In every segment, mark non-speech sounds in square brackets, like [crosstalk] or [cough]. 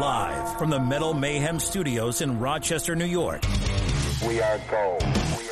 Live from the Metal Mayhem Studios in Rochester, New York. We are gold. We are.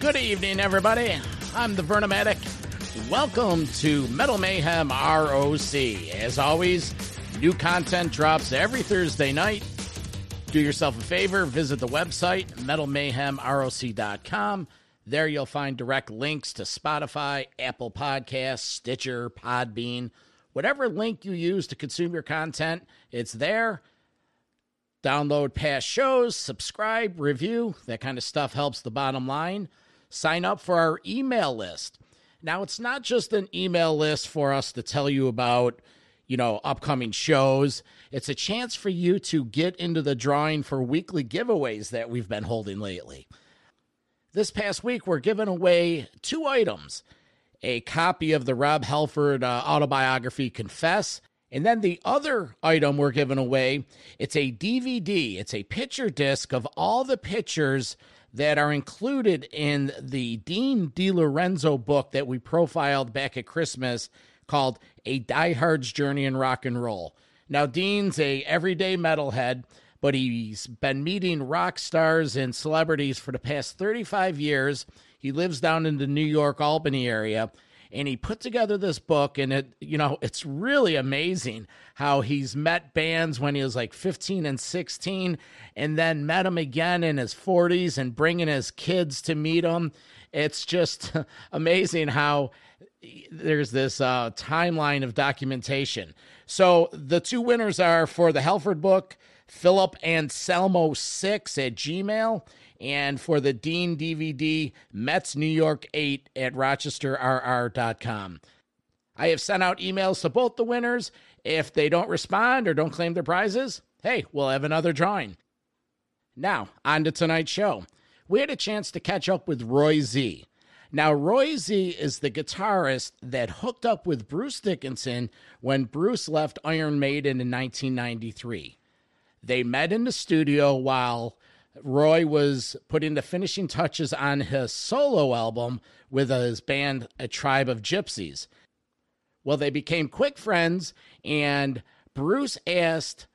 Good evening, everybody. I'm the Vernomatic. Welcome to Metal Mayhem ROC. As always, new content drops every Thursday night. Do yourself a favor, visit the website, metalmayhemroc.com. There you'll find direct links to Spotify, Apple Podcasts, Stitcher, Podbean, whatever link you use to consume your content, it's there. Download past shows, subscribe, review. That kind of stuff helps the bottom line sign up for our email list. Now, it's not just an email list for us to tell you about, you know, upcoming shows. It's a chance for you to get into the drawing for weekly giveaways that we've been holding lately. This past week, we're giving away two items a copy of the Rob Halford uh, autobiography, Confess. And then the other item we're giving away, it's a DVD. It's a picture disc of all the pictures that are included in the Dean DiLorenzo book that we profiled back at Christmas called A Diehard's Journey in Rock and Roll. Now, Dean's a everyday metalhead, but he's been meeting rock stars and celebrities for the past 35 years. He lives down in the New York Albany area and he put together this book and it you know it's really amazing how he's met bands when he was like 15 and 16 and then met them again in his 40s and bringing his kids to meet them it's just [laughs] amazing how there's this uh, timeline of documentation. So the two winners are for the Halford book philip anselmo 6 at gmail and for the Dean DVD, Mets New York 8 at rochesterrr.com. I have sent out emails to both the winners. If they don't respond or don't claim their prizes, hey, we'll have another drawing. Now, on to tonight's show. We had a chance to catch up with Roy Z. Now, Roy Z is the guitarist that hooked up with Bruce Dickinson when Bruce left Iron Maiden in 1993. They met in the studio while Roy was putting the finishing touches on his solo album with his band A Tribe of Gypsies. Well, they became quick friends, and Bruce asked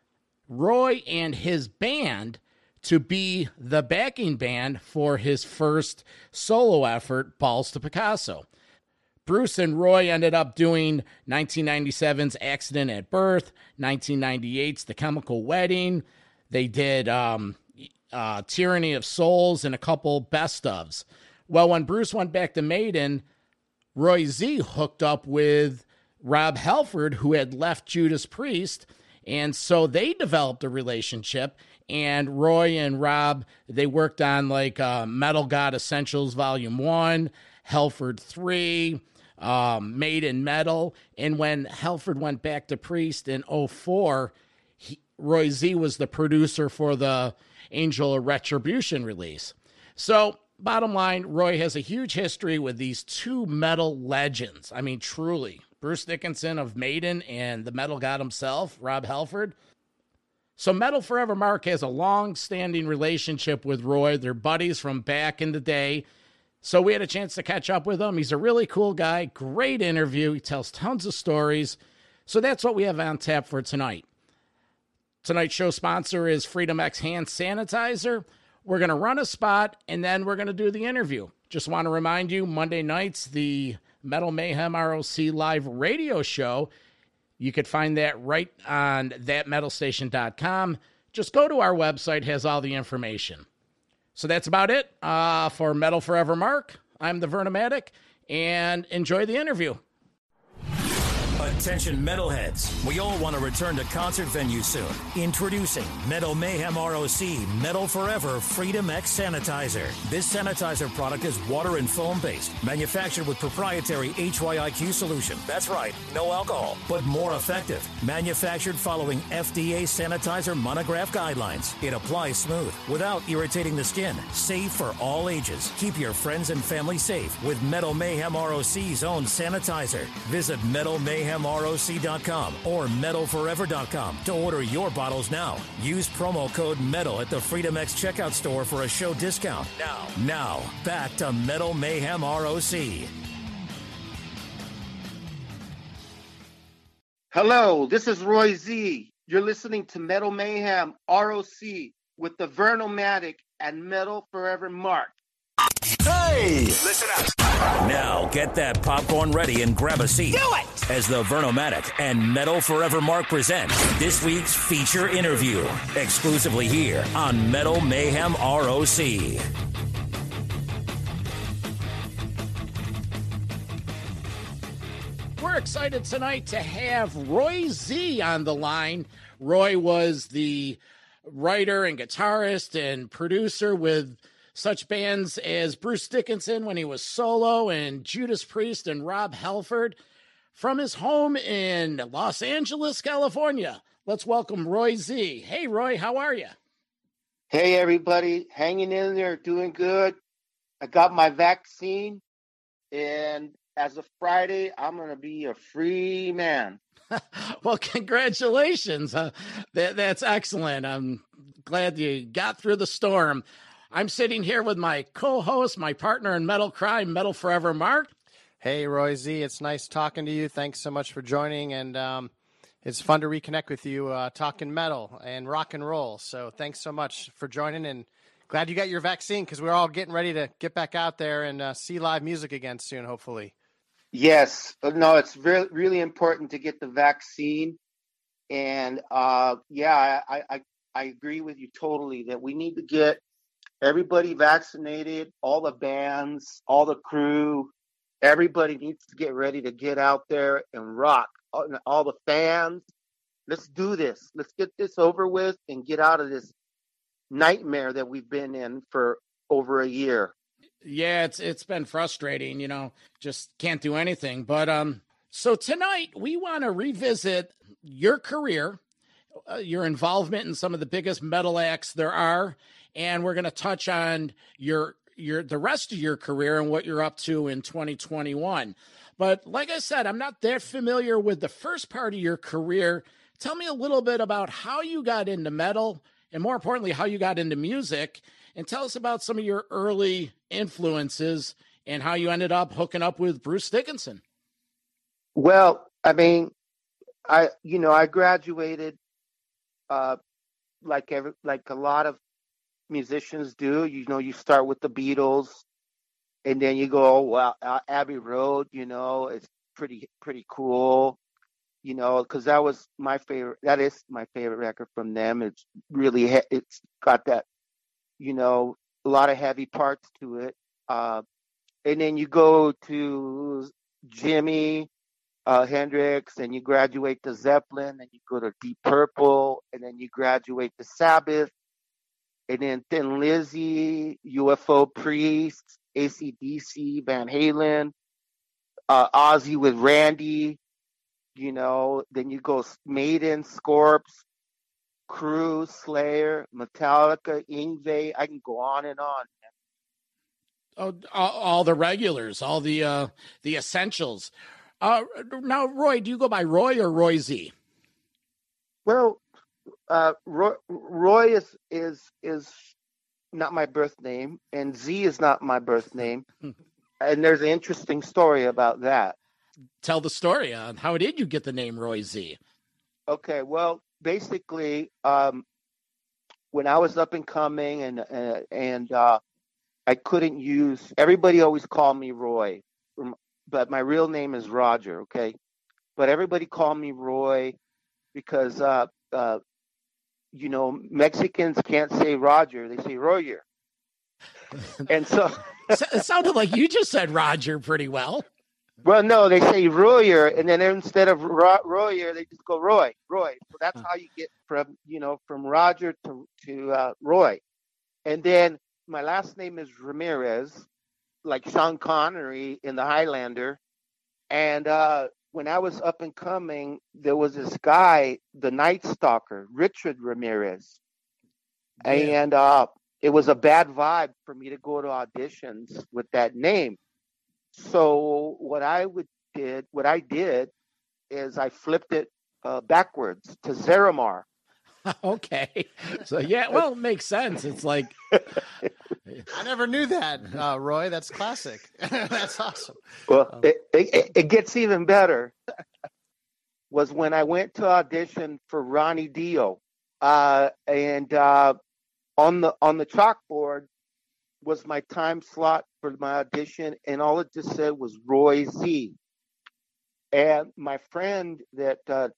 Roy and his band to be the backing band for his first solo effort, Balls to Picasso. Bruce and Roy ended up doing 1997's Accident of Birth, 1998's The Chemical Wedding. They did um, uh, Tyranny of Souls, and a couple best ofs. Well, when Bruce went back to Maiden, Roy Z hooked up with Rob Halford, who had left Judas Priest. And so they developed a relationship. And Roy and Rob, they worked on like uh, Metal God Essentials Volume 1, Halford 3, um, Made of Metal. And when Halford went back to Priest in 04, he, Roy Z was the producer for the Angel of Retribution release. So, bottom line, Roy has a huge history with these two metal legends. I mean, truly. Bruce Dickinson of Maiden and the metal god himself, Rob Halford. So, Metal Forever Mark has a long standing relationship with Roy. They're buddies from back in the day. So, we had a chance to catch up with him. He's a really cool guy, great interview. He tells tons of stories. So, that's what we have on tap for tonight. Tonight's show sponsor is Freedom X Hand Sanitizer. We're going to run a spot and then we're going to do the interview. Just want to remind you Monday nights, the Metal Mayhem ROC live radio show. You could find that right on thatmetalstation.com. Just go to our website, has all the information. So that's about it uh, for Metal Forever Mark. I'm the Vernomatic, and enjoy the interview. Attention metalheads. We all want to return to concert venues soon. Introducing Metal Mayhem ROC Metal Forever Freedom X Sanitizer. This sanitizer product is water and foam based, manufactured with proprietary HYIQ solution. That's right, no alcohol, but more effective. Manufactured following FDA sanitizer monograph guidelines. It applies smooth without irritating the skin. Safe for all ages. Keep your friends and family safe with Metal Mayhem ROC's own sanitizer. Visit Metal Mayhem mayhemroc.com or metalforever.com to order your bottles now. Use promo code METAL at the Freedom X checkout store for a show discount. Now, now, back to Metal Mayhem ROC. Hello, this is Roy Z. You're listening to Metal Mayhem ROC with the Vernomatic and Metal Forever Mark. Hey! Listen up. Now get that popcorn ready and grab a seat. Do it! As the Vernomatic and Metal Forever Mark present this week's feature interview exclusively here on Metal Mayhem ROC. We're excited tonight to have Roy Z on the line. Roy was the writer and guitarist and producer with such bands as Bruce Dickinson when he was solo and Judas Priest and Rob Halford from his home in Los Angeles, California. Let's welcome Roy Z. Hey, Roy, how are you? Hey, everybody, hanging in there, doing good. I got my vaccine, and as of Friday, I'm going to be a free man. [laughs] well, congratulations. Uh, that, that's excellent. I'm glad you got through the storm. I'm sitting here with my co host, my partner in Metal Crime, Metal Forever, Mark. Hey, Roy Z. It's nice talking to you. Thanks so much for joining. And um, it's fun to reconnect with you uh, talking metal and rock and roll. So thanks so much for joining. And glad you got your vaccine because we're all getting ready to get back out there and uh, see live music again soon, hopefully. Yes. Uh, no, it's really, really important to get the vaccine. And uh, yeah, I, I, I agree with you totally that we need to get everybody vaccinated, all the bands, all the crew, everybody needs to get ready to get out there and rock. All, the fans, let's do this. Let's get this over with and get out of this nightmare that we've been in for over a year. Yeah, it's it's been frustrating, you know, just can't do anything. But um so tonight we want to revisit your career, uh, your involvement in some of the biggest metal acts there are and we're going to touch on your your the rest of your career and what you're up to in 2021. But like I said, I'm not that familiar with the first part of your career. Tell me a little bit about how you got into metal and more importantly how you got into music and tell us about some of your early influences and how you ended up hooking up with Bruce Dickinson. Well, I mean, I you know, I graduated uh like every like a lot of musicians do. You know, you start with the Beatles, and then you go, well, Abbey Road. You know, it's pretty pretty cool. You know, because that was my favorite. That is my favorite record from them. It's really it's got that, you know, a lot of heavy parts to it. Uh, and then you go to Jimmy uh, Hendrix, and you graduate to Zeppelin, and you go to Deep Purple, and then you graduate to Sabbath, and then Thin Lizzy, UFO Priest, ACDC, Van Halen, uh, Ozzy with Randy, you know, then you go Maiden, Scorps, Cruz, Slayer, Metallica, Yngwie. I can go on and on. Oh, all, all the regulars, all the uh, the essentials. Uh, now, Roy, do you go by Roy or Roy Z? Well, uh, Roy, Roy is is is not my birth name, and Z is not my birth name. [laughs] and there's an interesting story about that. Tell the story on how did you get the name Roy Z? Okay, well, basically, um, when I was up and coming, and uh, and uh, I couldn't use. Everybody always called me Roy, but my real name is Roger. Okay, but everybody called me Roy because uh, uh, you know, Mexicans can't say Roger; they say Royer. and [laughs] so it sounded like you just said Roger pretty well. Well, no, they say Royer, and then instead of Ro- Royer, they just go Roy, Roy. So that's how you get from you know from Roger to to uh, Roy, and then my last name is Ramirez, like Sean Connery in The Highlander, and uh, when I was up and coming, there was this guy, the Night Stalker, Richard Ramirez, Yeah. and uh, it was a bad vibe for me to go to auditions with that name. So what I would did, what I did, is I flipped it uh, backwards to Zerimar. [laughs] okay. So yeah, well, it makes sense. It's like I never knew that, uh, Roy. That's classic. [laughs] That's awesome. Well, Oh. it, it, it gets even better. was when I went to audition for Ronnie Dio, uh, and uh, on the on the chalkboard was my time slot for my audition, and all it just said was Roy Z. And my friend that uh,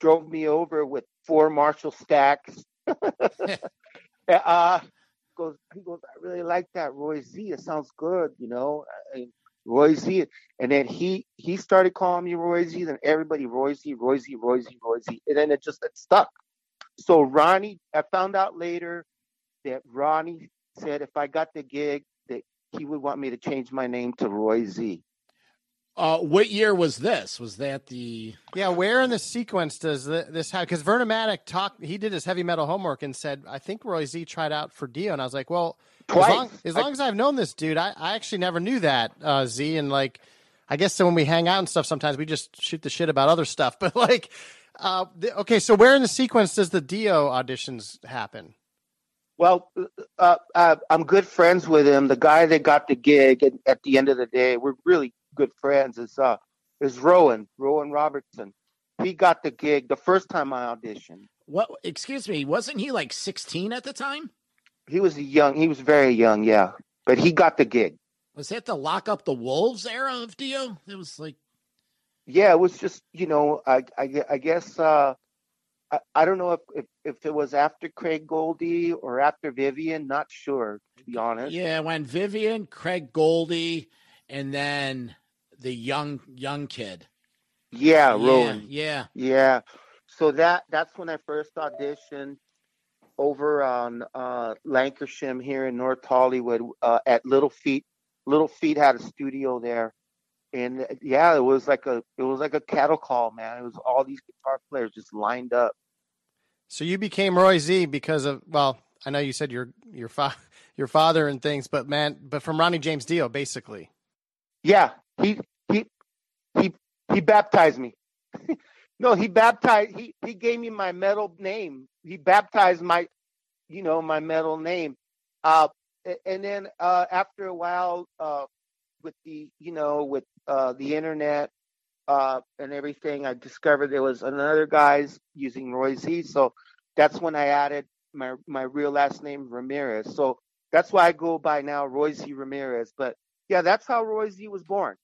drove me over with four Marshall stacks [laughs] uh, goes, he goes, I really like that Roy Z. It sounds good, you know. I- Roy Z, and then he he started calling me Roy Z. Then everybody Roy Z, Roy Z, Roy Z, Roy Z, and then it just it stuck. So Ronnie, I found out later that Ronnie said if I got the gig, that he would want me to change my name to Roy Z. uh what year was this? Was that the Yeah, where in the sequence does th- this have? Because Vernomatic talked, he did his heavy metal homework and said, I think Roy Z tried out for Dio. And I was like, well, Twice. as long as, I, as I've known this dude, I, I actually never knew that, uh, Z. And like, I guess so when we hang out and stuff, sometimes we just shoot the shit about other stuff. [laughs] But like, uh, th- okay, so where in the sequence does the Dio auditions happen? Well, uh, uh, I'm good friends with him. The guy that got the gig, and at the end of the day, we're really good friends. Is uh, is Rowan Rowan Robertson. He got the gig the first time I auditioned. what excuse me, wasn't he like 16 at the time? He was young. He was very young, yeah. But he got the gig. Was that the lock up the wolves era of Dio? It was like Yeah, it was just you know, I I, I guess uh, I, I don't know if, if if it was after Craig Goldy or after Vivian. Not sure to be honest. Yeah, when Vivian, Craig Goldy, and then the young young kid. Yeah, Rowan. Yeah, Yeah. So that that's when I first auditioned over on uh Lankershim here in North Hollywood uh, at Little Feet. Little Feet had a studio there. And yeah, it was like a it was like a cattle call, man. It was all these guitar players just lined up. So you became Roy Z because of, well, I know you said your, your, fa- [laughs] your father and things, but man, but from Ronnie James Dio, basically. Yeah, he he he he baptized me. [laughs] no, he baptized he he gave me my metal name. He baptized my you know, my metal name. Uh and then uh after a while uh with the you know, with uh the internet uh and everything, I discovered there was another guys using Roy Z. So that's when I added my my real last name Ramirez. So that's why I go by now Roy Z Ramirez. But yeah, that's how Roy Z was born.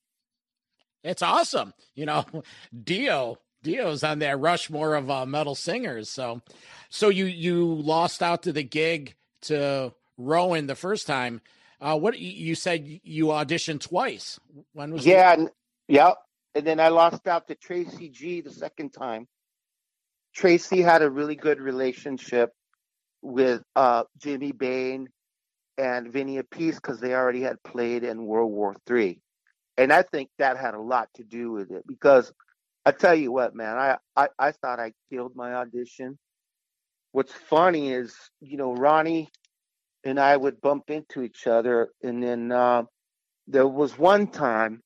It's awesome. You know, [laughs] Dio Dio's on that Rushmore of uh, metal singers. So, so you you lost out to the gig to Rowan the first time. Uh, what you- said you auditioned twice? When was Yeah, and, yeah. And then I lost out to Tracy G the second time. Tracy had a really good relationship with uh, Jimmy Bain and Vinny Appice because they already had played in World War Three, and I think that had a lot to do with it because I tell you what, man, I, I, I thought I killed my audition. What's funny is, you know, Ronnie and I would bump into each other, and then uh, there was one time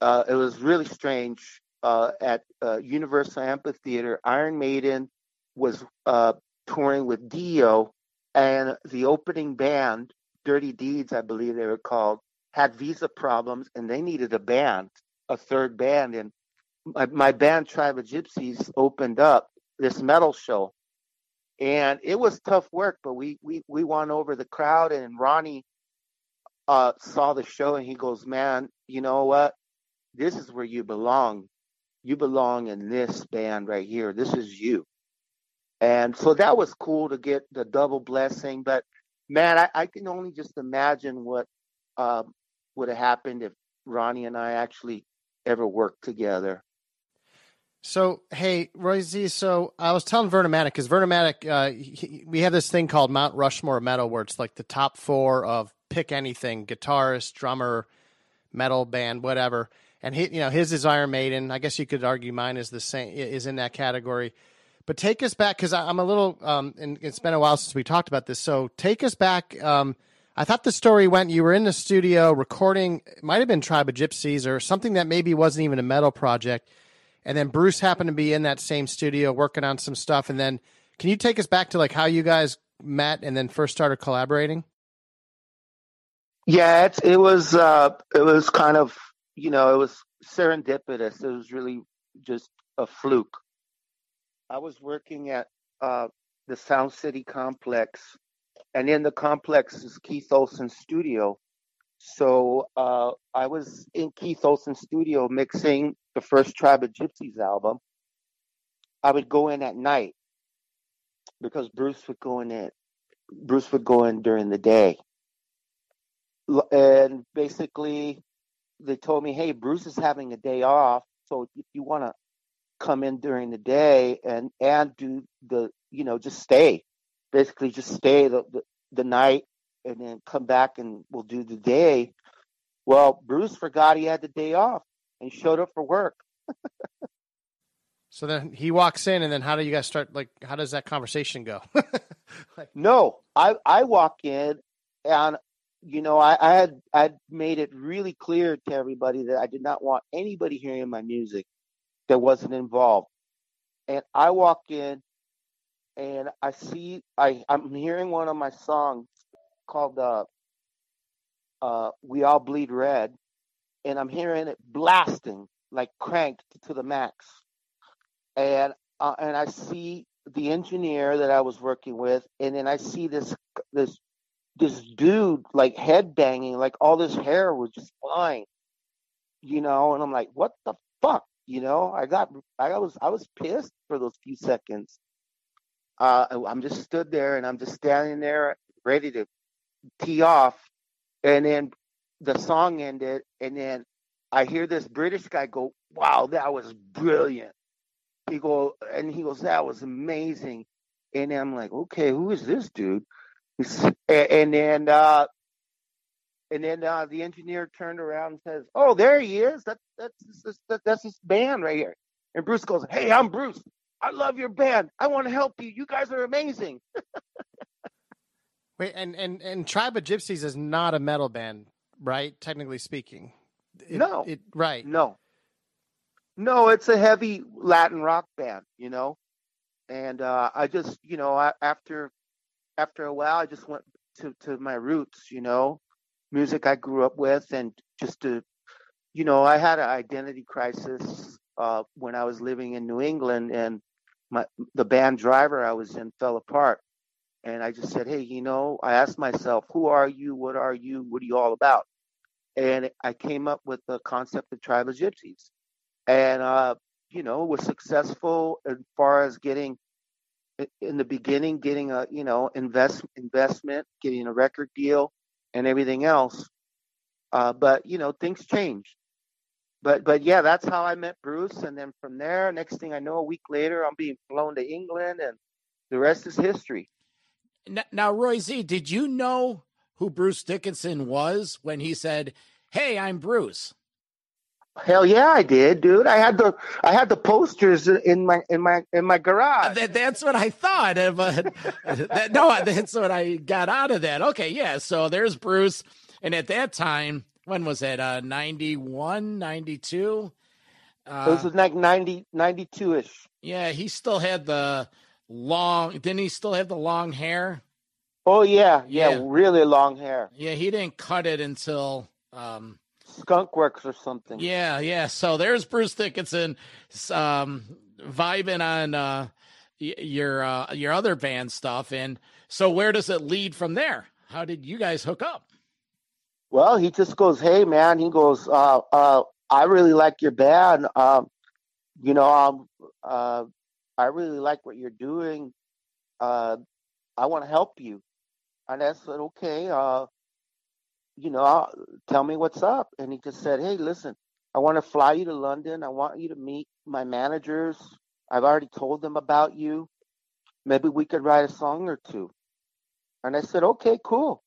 uh, it was really strange uh, at uh, Universal Amphitheater. Iron Maiden was uh, touring with Dio, and the opening band, Dirty Deeds, I believe they were called, had visa problems, and they needed a band, a third band. And my, my band, Tribe of Gypsies, opened up this metal show, and it was tough work, but we we we won over the crowd. And Ronnie uh, saw the show, and he goes, "Man, you know what? this is where you belong. You belong in this band right here. This is you. And so that was cool to get the double blessing. But man, I, I can only just imagine what um, would have happened if Ronnie and I actually ever worked together. So hey, Roy Z. So I was telling Vernomatic because Vernomatic, uh, he, we have this thing called Mount Rushmore metal, where it's like the top four of pick anything: guitarist, drummer, metal band, whatever. And he, you know, his is Iron Maiden. I guess you could argue mine is the same, is in that category. But take us back because I'm a little, um, and it's been a while since we talked about this. So take us back. Um, I thought the story went you were in the studio recording, it might have been Tribe of Gypsies or something that maybe wasn't even a metal project. And then Bruce happened to be in that same studio working on some stuff. And then can you take us back to like how you guys met and then first started collaborating? Yeah, it's, it was uh, it was kind of you know it was serendipitous. It was really just a fluke. I was working at uh, the Sound City complex, and in the complex is Keith Olsen's studio. So uh, I was in Keith Olsen's studio mixing the first Tribe of Gypsies album. I would go in at night because Bruce would go in. Bruce would go in during the day, and basically they told me, "Hey, Bruce is having a day off, so if you want to come in during the day and and do the you know just stay basically just stay the, the, the night and then come back and we'll do the day. Well bruce forgot he had the day off and showed up for work. So then he walks in and then how do you guys start like how does that conversation go? [laughs] Like, no i i walk in and you know I, I had i made it really clear to everybody that i did not want anybody hearing my music that wasn't involved. And I walk in and I see I, I'm hearing one of my songs called uh, uh, We All Bleed Red, and I'm hearing it blasting, like cranked to the max. And uh, and I see the engineer that I was working with, and then I see this this this dude like head banging, like all this hair was just flying, you know, and I'm like, what the fuck? You know, I got, I was, I was pissed for those few seconds. Uh, I'm just stood there and I'm just standing there ready to tee off, and then the song ended, and then I hear this British guy go, "Wow, that was brilliant." He go, and he goes, "That was amazing," and I'm like, "Okay, who is this dude?" And then uh, and then uh, the engineer turned around and says, "Oh, there he is. That, that's that's that's his band right here." And Bruce goes, "Hey, I'm Bruce. I love your band. I want to help you. You guys are amazing." [laughs] Wait, and and and Tribe of Gypsies is not a metal band, right? Technically speaking. It, no. It, right. No. No, it's a heavy Latin rock band, you know. And uh, I just, you know, I, after after a while, I just went to to my roots, you know music I grew up with, and just to, you know, I had an identity crisis uh, when I was living in New England, and my the band driver I was in fell apart, and I just said, hey, you know, I asked myself, who are you? What are you? What are you all about? And I came up with the concept of Tribe of Gypsies, and uh, you know, was successful as far as getting in the beginning, getting a you know invest investment, getting a record deal, and everything else. Uh, but you know, things change. But but yeah, that's how I met Bruce, and then from there, next thing I know, a week later, I'm being flown to England, and the rest is history. Now, Roy Z, did you know who Bruce Dickinson was when he said, "Hey, I'm Bruce"? Hell yeah, I did, dude. I had the I had the posters in my in my in my garage. That, that's what I thought. Uh, but [laughs] that, no, that's what I got out of that. Okay, yeah. So there's Bruce, and at that time, when was it? Uh, 91, 92? Uh, it was like 90, 92 ish. Yeah, he still had the long. Didn't he still have the long hair? Oh yeah, yeah, yeah. really long hair. Yeah, he didn't cut it until. Um, Skunkworks or something. Yeah, yeah. So there's Bruce Dickinson um, vibing on uh, your uh, your other band stuff, and so where does it lead from there? How did you guys hook up? Well, he just goes, "Hey, man," he goes, uh, uh, "I really like your band. Um, you know, um, uh, I really like what you're doing. Uh, I want to help you." And I said, "Okay." Uh, you know, tell me what's up. And he just said, hey, listen, I want to fly you to London. I want you to meet my managers. I've already told them about you. Maybe we could write a song or two. And I said, okay, cool.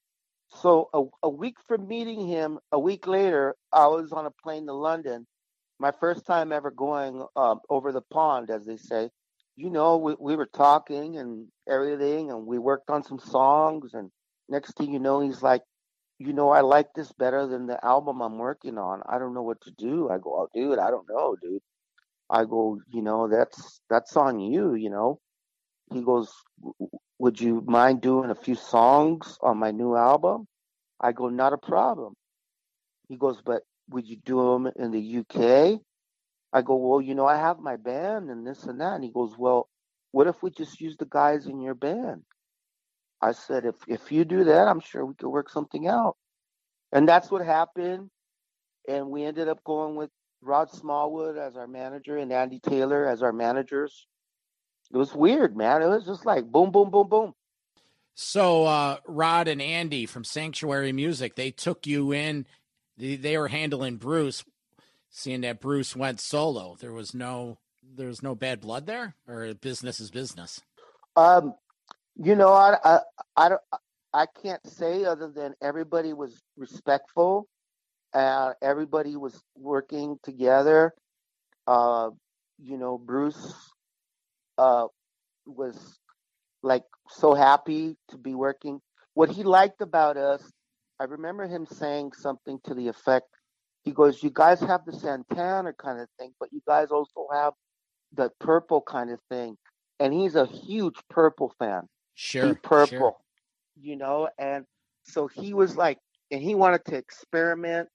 So a, a week from meeting him, a week later, I was on a plane to London. My first time ever going um, over the pond, as they say. You know, we, we were talking and everything, and we worked on some songs. And next thing you know, he's like, you know, I like this better than the album I'm working on. I don't know what to do. I go, oh, dude, I don't know, dude. I go, you know, that's that's on you, you know. He goes, would you mind doing a few songs on my new album? I go, not a problem. He goes, but would you do them in the UK? I go, well, you know, I have my band and this and that. And he goes, well, what if we just use the guys in your band? I said, if if you do that, I'm sure we could work something out. And that's what happened. And we ended up going with Rod Smallwood as our manager and Andy Taylor as our managers. It was weird, man. It was just like boom, boom, boom, boom. So uh, Rod and Andy from Sanctuary Music, they took you in. They, they were handling Bruce, seeing that Bruce went solo. There was no there was no bad blood there, or business is business. Um, you know, I, I, I don't, I can't say other than everybody was respectful, and everybody was working together. Uh, you know, Bruce, uh, was like so happy to be working. What he liked about us, I remember him saying something to the effect, he goes, "You guys have the Santana kind of thing, but you guys also have the purple kind of thing." And he's a huge purple fan. Sure, Deep purple, sure. you know, and so he was like, and he wanted to experiment.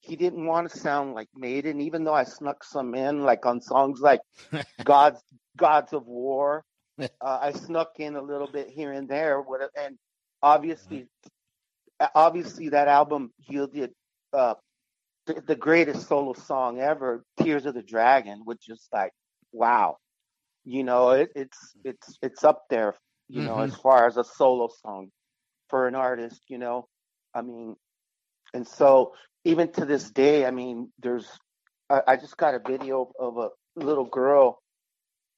He didn't want to sound like Maiden, even though I snuck some in, like on songs like [laughs] "Gods, Gods of War." Uh, I snuck in a little bit here and there, and obviously, obviously that album yielded uh, the, the greatest solo song ever, "Tears of the Dragon," which is like, wow, you know, it, it's it's it's up there, you know, as far as a solo song for an artist, you know. I mean, and so even to this day, I mean, there's I, I just got a video of a little girl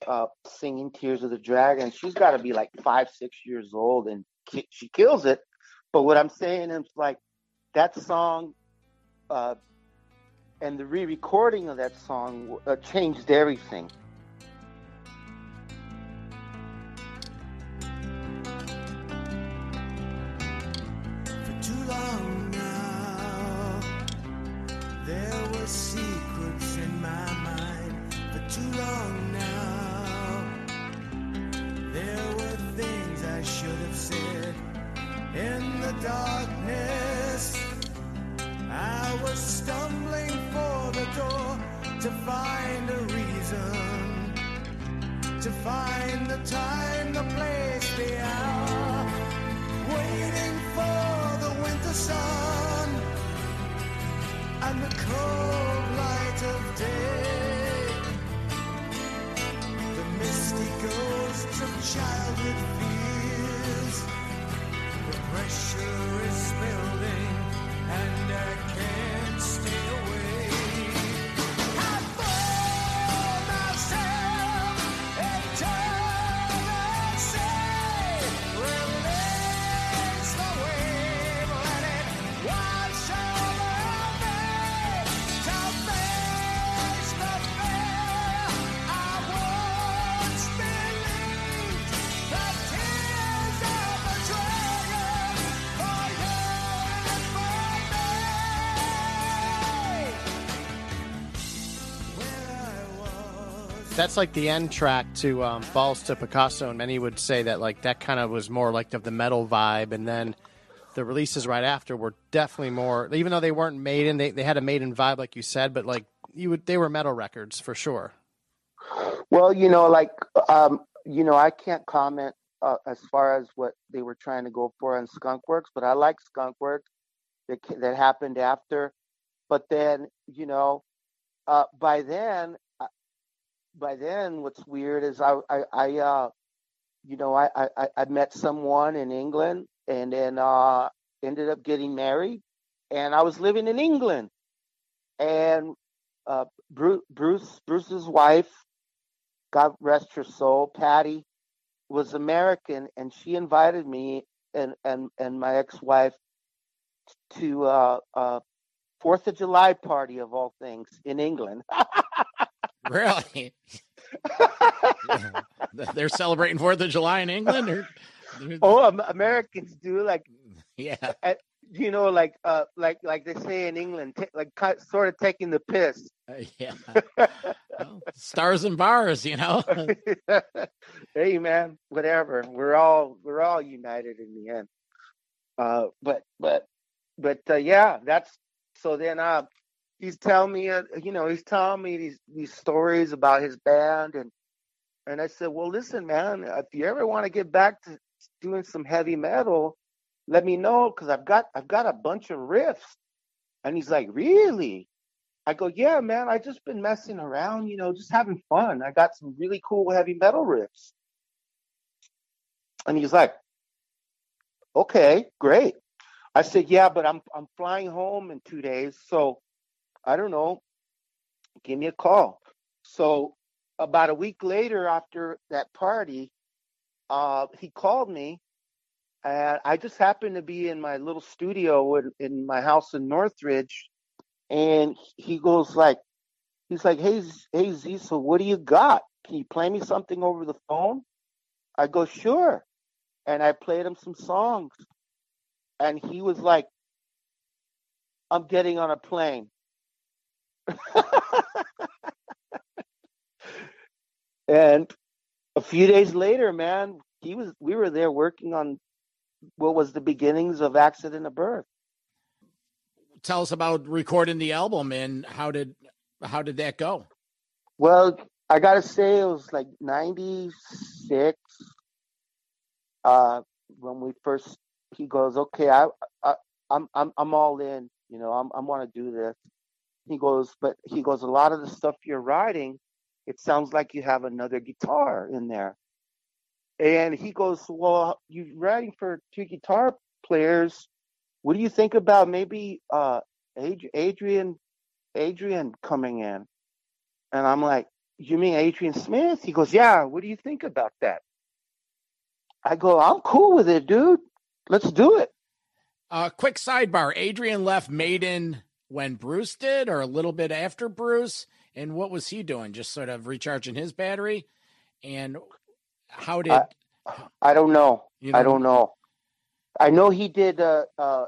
uh, singing "Tears of the Dragon." She's got to be like five, six years old, and ki- she kills it. But what I'm saying is like that song, uh, and the re-recording of that song uh, changed everything. That's like the end track to um, Balls to Picasso, and many would say that like that kind of was more like of the metal vibe, and then the releases right after were definitely more. Even though they weren't Maiden, they they had a Maiden vibe, like you said, but like you would, they were metal records for sure. Well, you know, like, um, you know, I can't comment uh, as far as what they were trying to go for on Skunkworks, but I like Skunkworks that that happened after. But then, you know, uh, by then, by then, what's weird is I, I, I uh, you know, I, I, I- met someone in England, and then uh, ended up getting married, and I was living in England, and uh, Bruce, Bruce, Bruce's wife, God rest her soul, Paddy, was American, and she invited me and and and my ex-wife to uh, Fourth of July party of all things in England. [laughs] Really? [laughs] They're celebrating Fourth of July in England, or oh, Am- Americans do like yeah, you know, like uh, like like they say in England, ta like ki- sort of taking the piss. Uh, yeah. Well, stars and bars, you know. [laughs] hey man, whatever. We're all we're all united in the end. Uh, but but but uh, yeah, that's so. Then uh, he's telling me, uh, you know, he's telling me these these stories about his band, and and I said, well, listen, man, if you ever want to get back to doing some heavy metal, let me know because I've got I've got a bunch of riffs. And he's like, really? I go, yeah, man. I just been messing around, you know, just having fun. I got some really cool heavy metal riffs. And he's like, okay, great. I said, yeah, but I'm I'm flying home in two days, so I don't know. Give me a call. So about a week later, after that party, uh, he called me, and I just happened to be in my little studio in, in my house in Northridge, and he goes like, he's like, hey, hey Z, so what do you got? Can you play me something over the phone? I go, sure, and I played him some songs, and he was like, I'm getting on a plane. [laughs] and a few days later, man, he was we were there working on what was the beginnings of Accident of Birth. Tell us about recording the album and how did how did that go? Well, I gotta say it was like ninety six. Uh when we first he goes, Okay, I, I I'm I'm I'm all in, you know, I'm I'm wanna do this. He goes, but he goes, a lot of the stuff you're writing, it sounds like you have another guitar in there. And he goes, Well, you're writing for two guitar players. What do you think about maybe uh Ad- Adrian Adrian coming in? And I'm like, You mean Adrian Smith? He goes, Yeah, what do you think about that? I go, I'm cool with it, dude. Let's do it. Uh, quick sidebar: Adrian left Maiden when Bruce did, or a little bit after Bruce. And what was he doing? Just sort of recharging his battery. And how did I- I don't know. you I don't know. I know he did uh, uh,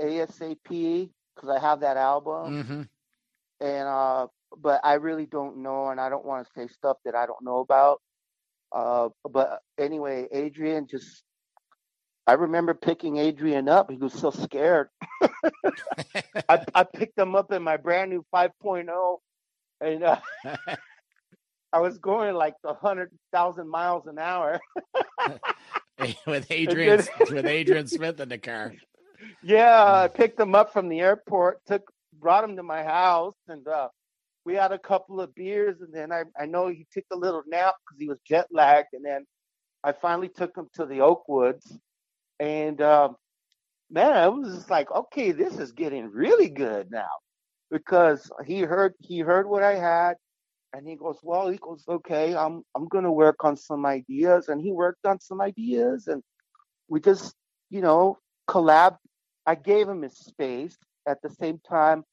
ASAP because I have that album, hmm and uh, but I really don't know, and I don't want to say stuff that I don't know about. Uh, but anyway, Adrian just. I remember picking Adrian up. He was so scared. [laughs] I, I picked him up in my brand new 5.0, and uh, [laughs] I was going like a hundred thousand miles an hour. [laughs] with Adrian with Adrian Smith in the car. Yeah, I picked him up from the airport, took brought him to my house, and uh, we had a couple of beers, and then I I know he took a little nap because he was jet lagged, and then I finally took him to the Oakwoods, and um, man, I was just like, okay, this is getting really good now, because he heard he heard what I had, and he goes, well, he goes, okay, I'm I'm gonna work on some ideas, and he worked on some ideas, and we just you know collab. I gave him his space. At the same time,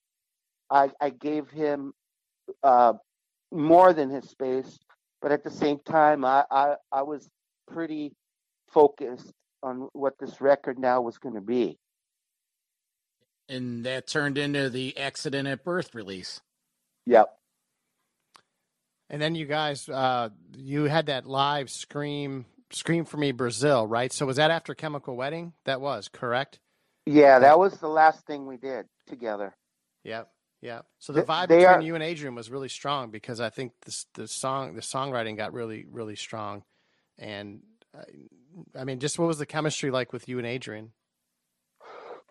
I I gave him uh, more than his space, but at the same time, I I, I was pretty focused on what this record now was going to be. And that turned into the accident of birth release. Yep. And then you guys, uh, you had that live scream, scream for me, Brazil, right? So was that after Chemical Wedding? That was correct. Yeah, that was the last thing we did together. Yep. Yeah. So the vibe they between are- you and Adrian was really strong because I think this the song the songwriting got really really strong, and uh, I mean, just what was the chemistry like with you and Adrian?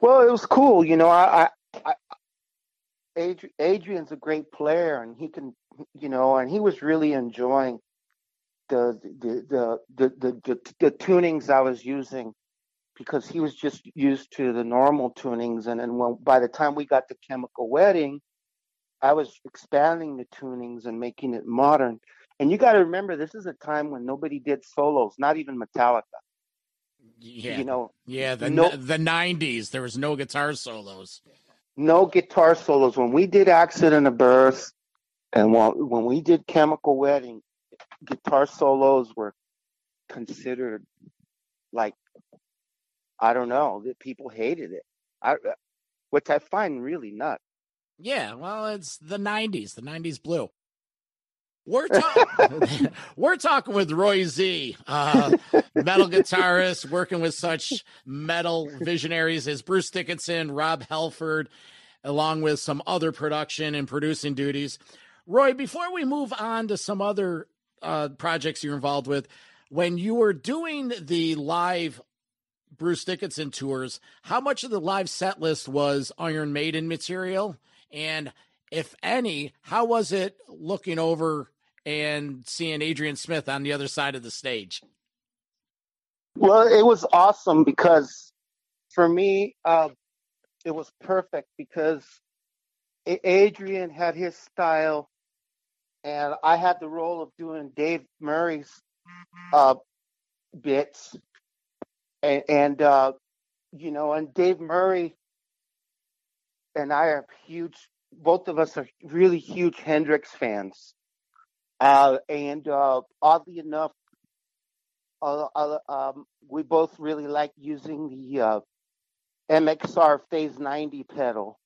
Well, it was cool, you know. I, I, I Adri- Adrian's a great player, and he can, you know, and he was really enjoying the the the the the, the, the tunings I was using because he was just used to the normal tunings, and then when by the time we got to Chemical Wedding, I was expanding the tunings and making it modern. And you got to remember, this is a time when nobody did solos, not even Metallica. Yeah. You know, yeah, the no- the 90s there was no guitar solos. no guitar solos. When we did Accident of Birth and when, when we did Chemical Wedding, guitar solos were considered like, I don't know, that people hated it. I, which I find really nuts. Yeah, well, it's the 90s. The 90s blue. We're talking. [laughs] we're talking with Roy Z, uh, metal guitarist, working with such metal visionaries as Bruce Dickinson, Rob Halford, along with some other production and producing duties. Roy, before we move on to some other uh, projects you're involved with, when you were doing the live Bruce Dickinson tours, how much of the live set list was Iron Maiden material? And if any, how was it looking over and seeing Adrian Smith on the other side of the stage? Well, it was awesome because for me, uh, it was perfect because Adrian had his style, and I had the role of doing Dave Murray's uh, bits, and, and uh, you know, and Dave Murray and I are huge. Both of us are really huge Hendrix fans, uh, and uh, oddly enough, uh, um, we both really like using the uh, MXR Phase 90 pedal,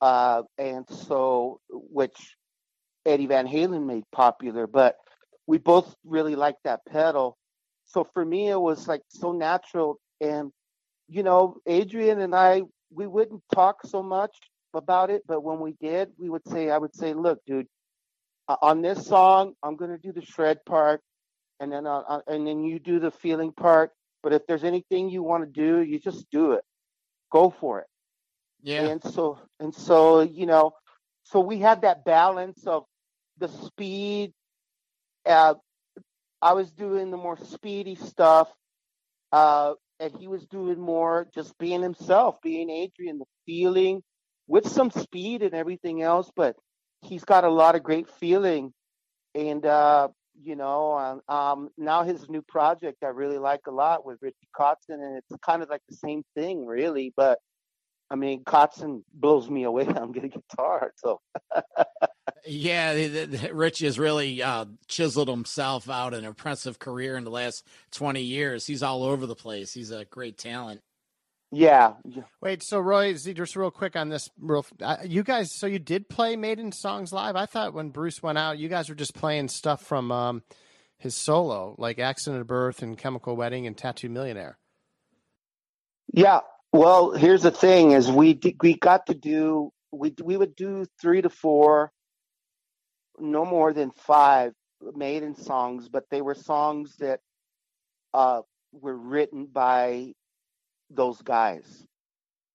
uh, and so which Eddie Van Halen made popular, but we both really like that pedal. So for me, it was like so natural, and you know, Adrian and I, we wouldn't talk so much about it, but when we did, we would say, I would say, look, dude, uh, on this song, I'm gonna do the shred part and then uh, uh, and then you do the feeling part. But if there's anything you want to do, you just do it. Go for it. Yeah. And so and so you know, so we had that balance of the speed. Uh, I was doing the more speedy stuff, uh, and he was doing more just being himself, being Adrian, the feeling with some speed and everything else. But he's got a lot of great feeling, and uh, you know, um, um, now his new project I really like a lot with Richie Kotzen, and it's kind of like the same thing, really. But I mean, Kotzen blows me away [laughs] on the guitar, so Yeah, the- the- Rich has really uh, chiseled himself out an impressive career in the last 20 years. He's all over the place. He's a great talent. Yeah. Wait, so Roy, just real quick on this, real, uh, you guys, so you did play Maiden songs live? I thought when Bruce went out, you guys were just playing stuff from um, his solo, like Accident of Birth and Chemical Wedding and Tattoo Millionaire. Yeah. Well, here's the thing: is we we got to do we we would do three to four, no more than five maiden songs, but they were songs that uh, were written by those guys.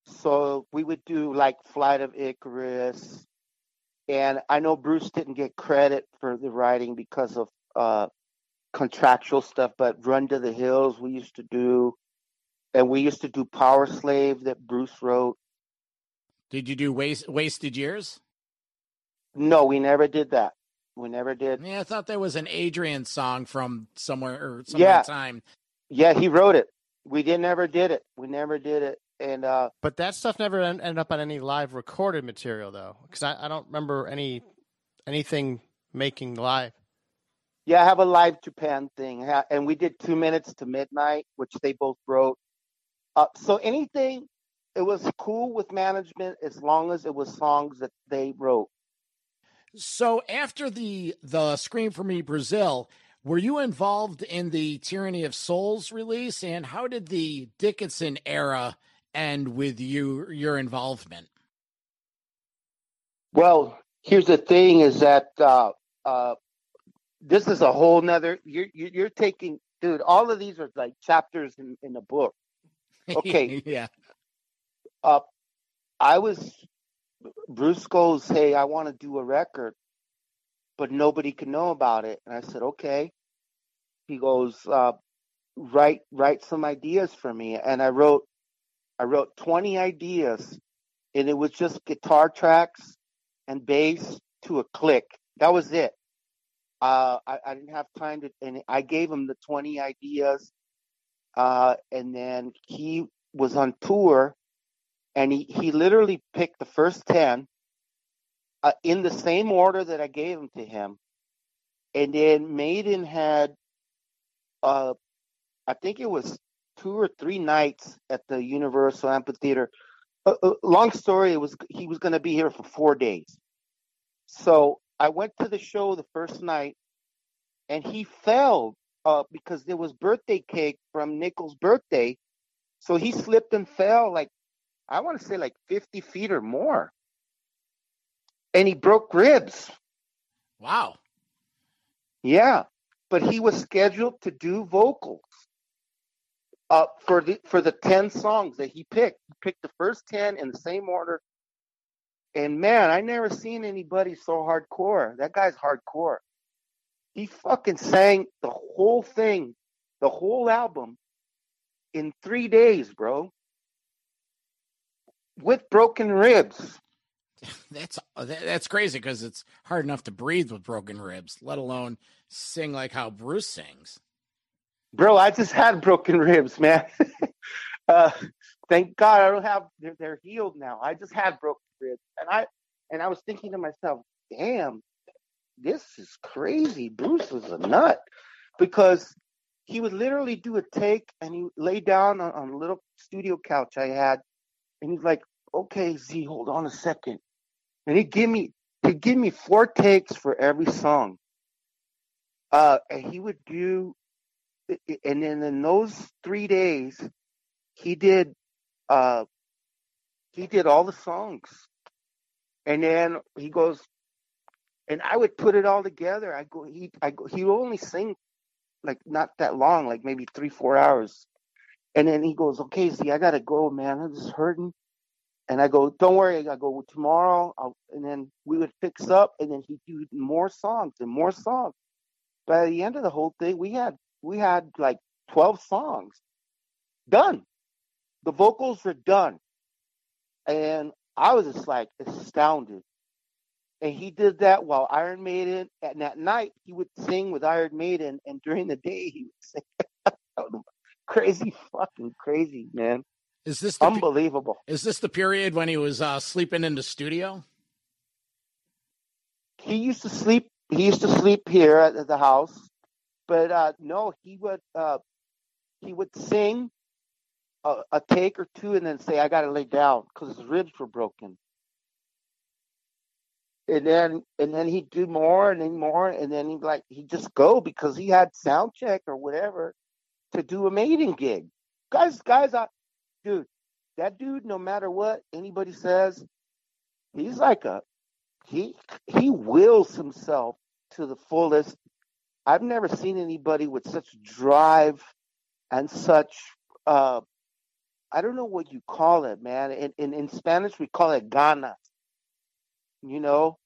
So we would do like Flight of Icarus, and I know Bruce didn't get credit for the writing because of uh, contractual stuff, but Run to the Hills we used to do and we used to do Power Slave that Bruce wrote. Did you do waste, Wasted Years? No, we never did that. We never did. Yeah, I thought there was an Adrian song from somewhere or some Yeah. time. Yeah, he wrote it. We didn't ever did it. We never did it. And uh But that stuff never en- ended up on any live recorded material, though, because I, I don't remember any anything making live. yeah, I have a live Japan thing, and we did two minutes to midnight, which they both wrote. Uh, so anything, it was cool with management as long as it was songs that they wrote. So after the the Scream for Me Brazil, were you involved in the Tyranny of Souls release? And how did the Dickinson era end with you your involvement? Well, here's the thing: is that uh, uh, this is a whole nother. You're you're you're taking, dude. All of these are like chapters in in the book. Okay. [laughs] yeah. Uh, I was Bruce goes, "Hey, I want to do a record, but nobody can know about it." And I said, "Okay." He goes, uh, "Write write some ideas for me." And I wrote I wrote 20 ideas, and it was just guitar tracks and bass to a click. That was it. Uh, I, I didn't have time to, and I gave him the 20 ideas. Uh, and then he was on tour and he, he literally picked the first 10 uh, in the same order that I gave them to him. And then Maiden had, uh, I think it was two or three nights at the Universal Amphitheater. Uh, uh, long story, it was he was going to be here for four days. So I went to the show the first night, and he fell uh, because there was birthday cake from Nicko's birthday. So he slipped and fell like I want to say like 50 feet or more, and he broke ribs. Wow. Yeah, but he was scheduled to do vocals uh, for the for the ten songs that he picked. He picked the first ten in the same order. And man, I never seen anybody so hardcore. That guy's hardcore. He fucking sang the whole thing, the whole album, in three days, bro. With broken ribs. [laughs] That's that- that's crazy because it's hard enough to breathe with broken ribs, let alone sing like how Bruce sings. Bro, I just had broken [laughs] ribs, man. [laughs] uh, thank God I don't have. They're, they're healed now. I just had broken ribs, and I and I was thinking to myself, damn, this is crazy. Bruce was a nut because he would literally do a take and he lay down on, on a little studio couch I had, and he's like, "Okay, Z, hold on a second. And he'd give me he'd give me four takes for every song. Uh, and he would do and then in those three days, he did uh he did all the songs. And then he goes and I would put it all together. I go he I go he would only sing like not that long, like maybe three, four hours. And then he goes, Okay, Z, I gotta go, man. I'm just hurting. And I go, Don't worry, I go tomorrow I'll, and then we would fix up and then he'd do more songs and more songs. By the end of the whole thing, we had we had like 12 songs done. The vocals were done. And I was just like astounded. And he did that while Iron Maiden, and at night he would sing with Iron Maiden, and during the day he would sing. [laughs] crazy, fucking crazy, man. Is this the, Unbelievable. is this the period when he was uh, sleeping in the studio? He used to sleep. He used to sleep here at, the house, but uh, no, he would uh, he would sing a, a take or two, and then say, "I got to lay down" because his ribs were broken. And then and then he'd do more and then more, and then he'd like he'd just go because he had sound check or whatever to do a Maiden gig. Guys, guys, I, dude, that dude, no matter what anybody says, he's like a he he wills himself to the fullest. I've never seen anybody with such drive and such uh I don't know what you call it, man. In in, in Spanish we call it ganas. You know,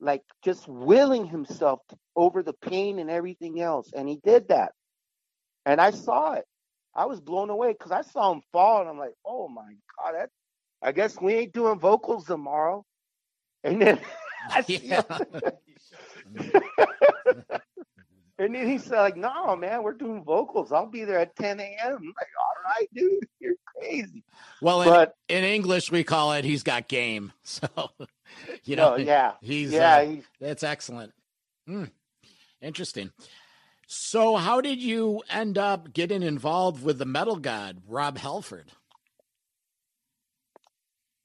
like just willing himself over the pain and everything else, and he did that. And I saw it. I was blown away because I saw him fall, and I'm like, oh my god, that. I guess we ain't doing vocals tomorrow. And then [laughs] I Yeah. [laughs] and then he said, like, no, man, we're doing vocals. I'll be there at 10 a.m. I'm like, all right, dude, [laughs] you're crazy. Well, in, But in English, we call it he's got game. So, you know, no, yeah, he's yeah, uh, he's, that's excellent. Hmm. Interesting. So, how did you end up getting involved with the metal god, Rob Halford?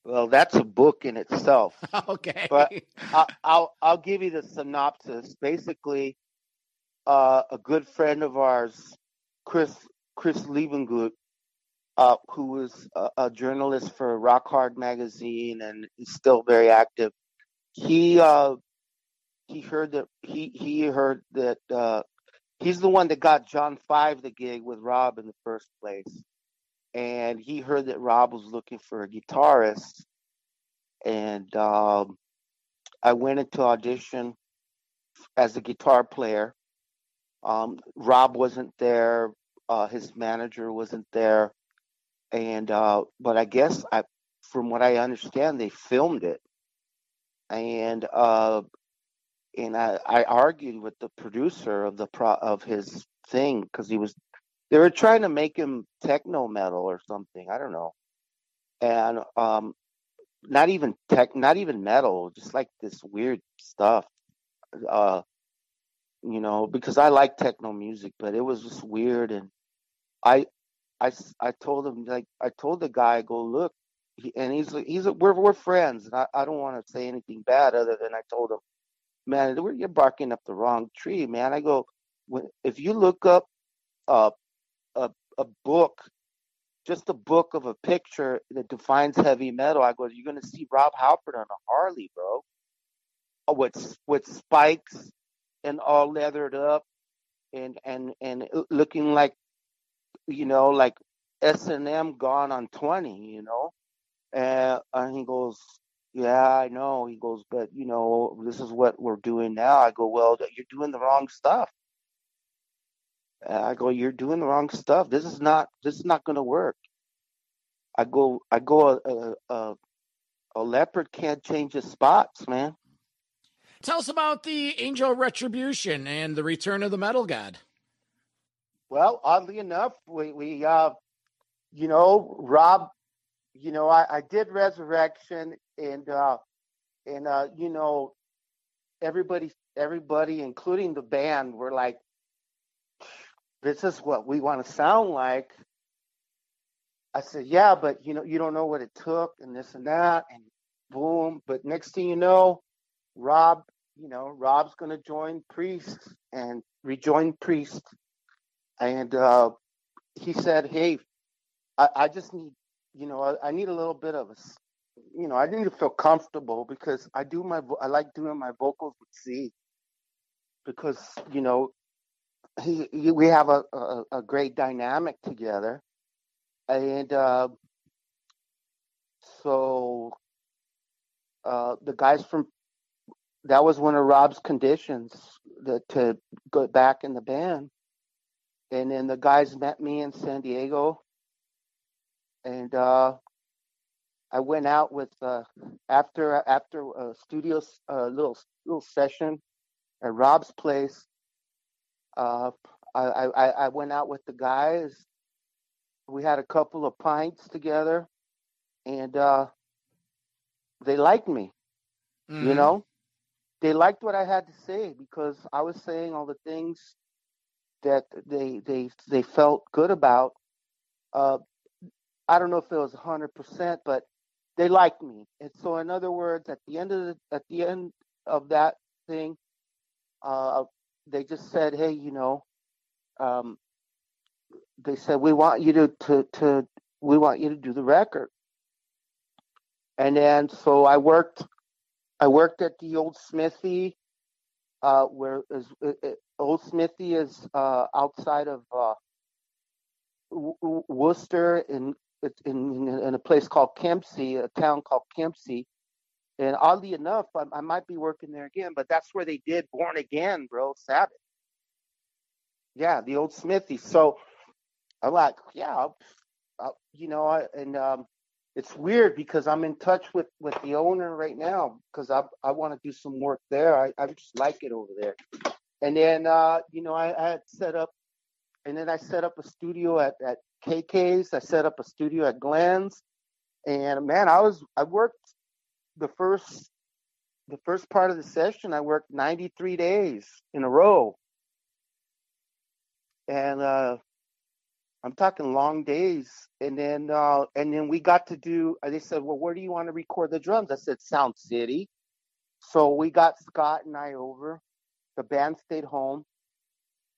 well, that's a book in itself. [laughs] okay. But I, I'll I'll give you the synopsis. Basically, uh, a good friend of ours, Chris Chris Liebengut, uh, who was a, a journalist for Rock Hard magazine and is still very active. He uh, he heard that he he heard that uh, he's the one that got John Five the gig with Rob in the first place, and he heard that Rob was looking for a guitarist, and um, I went into audition as a guitar player. Um, Rob wasn't there. Uh, his manager wasn't there, and uh, but I guess I, from what I understand, they filmed it, and uh, and I, I argued with the producer of the pro of his thing because he was they were trying to make him techno metal or something. I don't know, and um, not even tech, not even metal, just like this weird stuff. Uh, you know, because I like techno music, but it was just weird, and I I I told him like I told the guy, go look, he, and he's he's we're we're friends, and I, I don't want to say anything bad other than I told him, man, you're barking up the wrong tree, man. I go, if you look up a a a book, just a book of a picture that defines heavy metal, I go, you're gonna see Rob Halford on a Harley, bro, uh, with with spikes and all leathered up and and and looking like you know like S and M gone on twenty, you know. And he goes, Yeah, I know. He goes, But, you know, this is what we're doing now. I go, Well, you're doing the wrong stuff. And I go, You're doing the wrong stuff. This is not, this is not going to work. I go, I go, a, a, a, a leopard can't change his spots, man. Tell us about the Angel Retribution and the Return of the Metal God. Well, oddly enough, we, we, uh, you know, Rob, you know, I, I did Resurrection and, uh, and, uh, you know, everybody, everybody, including the band, were like, this is what we want to sound like. I said, yeah, but you know, you don't know what it took and this and that and boom. But next thing you know, Rob, you know, Rob's to join Priest and rejoin Priest. And, uh, he said, Hey, I, I just need, you know, I, I need a little bit of a, you know, I need to feel comfortable because I do my, I like doing my vocals with Z because, you know, he, he we have a, a, a great dynamic together. And, uh, so, uh, the guys from, that was one of Rob's conditions that to go back in the band. And then the guys met me in San Diego and, uh, I went out with uh, after after a studio uh, little little session at Rob's place. Uh, I, I I went out with the guys. We had a couple of pints together, and uh, they liked me. You Mhm. know, they liked what I had to say because I was saying all the things that they they they felt good about. Uh, I don't know if it was hundred percent, but they liked me. And so, in other words, at the end of the at the end of that thing, uh, they just said, "Hey, you know," um, they said, "We want you to to to we want you to do the record." And then, so I worked. I worked at the old Smithy, uh, where is uh, uh, old Smithy is uh, outside of uh, Worcester in in in a place called Kempsey, a town called Kempsey. And oddly enough, I, I might be working there again, but that's where they did Born Again, bro, Sabbath. Yeah, the old Smithy. So I'm like, yeah, I'll, I'll, you know, I, and um, it's weird because I'm in touch with with the owner right now because I I want to do some work there. I I just like it over there. And then uh, you know, I, I had set up, and then I set up a studio at at KK's. I set up a studio at Glenn's, and man, I was I worked the first the first part of the session. I worked 93 days in a row, and uh, I'm talking long days. And then uh, and then we got to do. They said, well, where do you want to record the drums? I said, Sound City. So we got Scott and I over. The band stayed home,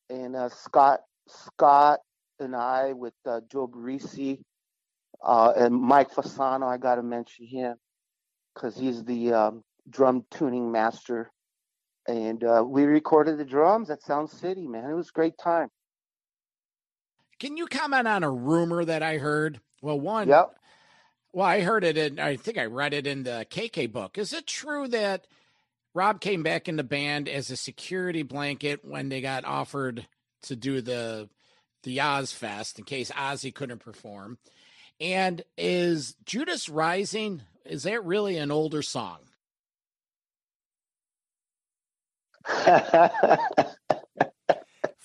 and uh, Scott Scott and I with uh, Joe Barresi uh, and Mike Fasano. I got to mention him because he's the um, drum tuning master. And uh, we recorded the drums at Sound City, man. It was a great time. Can you comment on a rumor that I heard? Well, one, Yep. well, I heard it and I think I read it in the KK book. Is it true that Rob came back in the band as a security blanket when they got offered to do the the Ozzfest in case Ozzy couldn't perform? And is Judas Rising, is that really an older song? [laughs]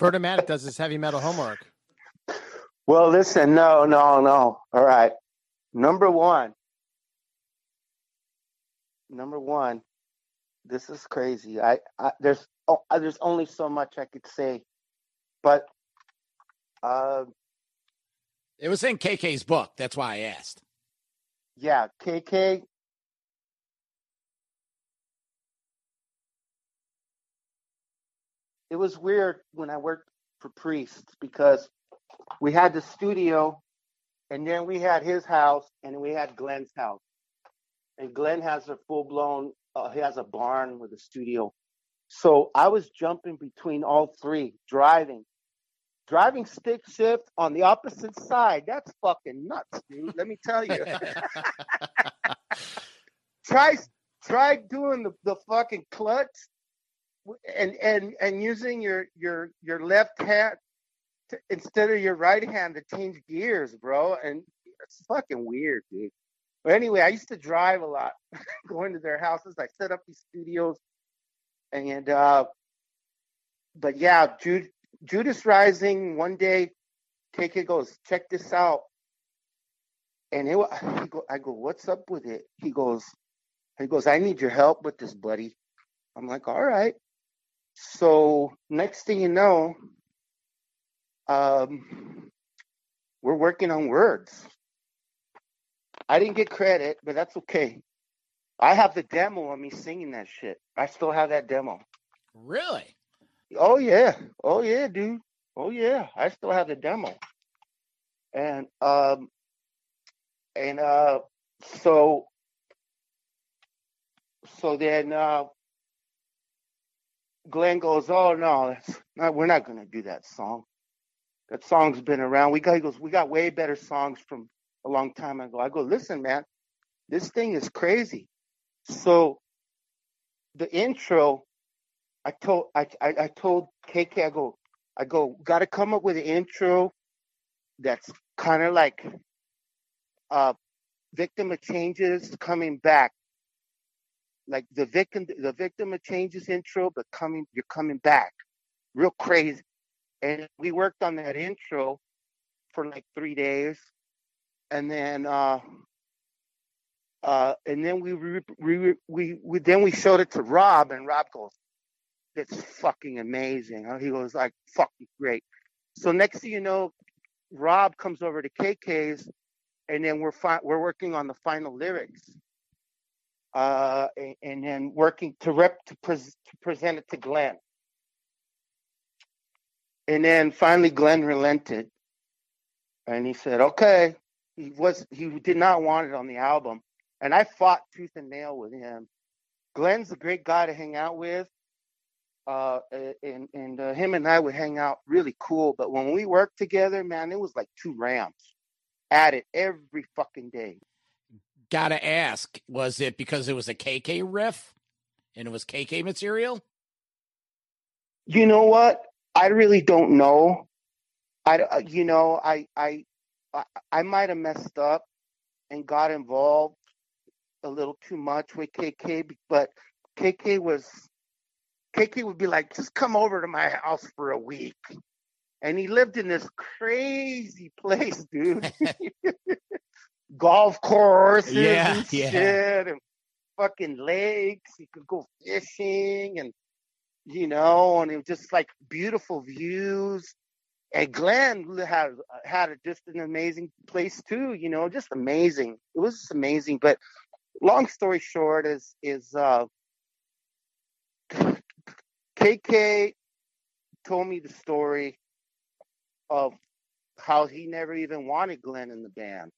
Ferdomatic does his heavy metal homework. well, listen, no, no, no. All right. Number one. Number one. This is crazy. I, I there's oh, there's only so much I could say, but uh, It was in KK's book. That's why I asked. yeah, KK. It was weird when I worked for Priest because we had the studio and then we had his house and we had Glenn's house. And Glenn has a full blown, uh, he has a barn with a studio. So I was jumping between all three, driving. Driving stick shift on the opposite side. That's fucking nuts, dude. Let me tell you. [laughs] try try doing the, the fucking clutch and and and using your your your left hand to, instead of your right hand to change gears, bro. And it's fucking weird, dude. But anyway, I used to drive a lot, [laughs] going to their houses. I set up these studios, and uh, but yeah, Jude, Judas Rising. One day, KK goes, check this out, and it, he go, I go, what's up with it? He goes, he goes, I need your help with this, buddy. I'm like, all right. So next thing you know, um, we're working on words. I didn't get credit, but that's okay. I have the demo of me singing that shit. I still have that demo. Really? Oh yeah. Oh yeah, dude. Oh yeah. I still have the demo. And um and uh so so then uh Glenn goes, Oh no, that's not, we're not gonna do that song. That song's been around. We got he goes, we got way better songs from a long time ago. I go, listen, man, this thing is crazy. So the intro I told I, I I told KK I go I go got to come up with an intro that's kind of like uh victim of changes coming back. Like the victim the victim of changes intro but coming you're coming back. Real crazy. And we worked on that intro for like 3 days. And then uh uh and then we re, we we then we showed it to Rob and Rob goes it's fucking amazing. Uh, He goes like fucking great. So next thing you know, Rob comes over to KK's, and then we're fi- we're working on the final lyrics, uh, and, and then working to rep to, pres- to present it to Glenn, and then finally Glenn relented, and he said, "Okay." He was he did not want it on the album, and I fought tooth and nail with him. Glenn's a great guy to hang out with uh, and and uh, him and I would hang out really cool. But when we worked together, man, it was like two rams at it every fucking day. Gotta ask, was it because it was a KK riff and it was KK material? You know what? I really don't know. I uh, you know I I I, I might have messed up and got involved a little too much with KK, but KK was KK would be like, just come over to my house for a week. And he lived in this crazy [laughs] place, dude. [laughs] Golf courses Yeah, and yeah. shit and fucking lakes. You could go fishing and you know, and it was just like beautiful views. And Glenn had had a, just an amazing place too, you know, just amazing. It was just amazing. But long story short is is uh KK told me the story of how he never even wanted Glenn in the band.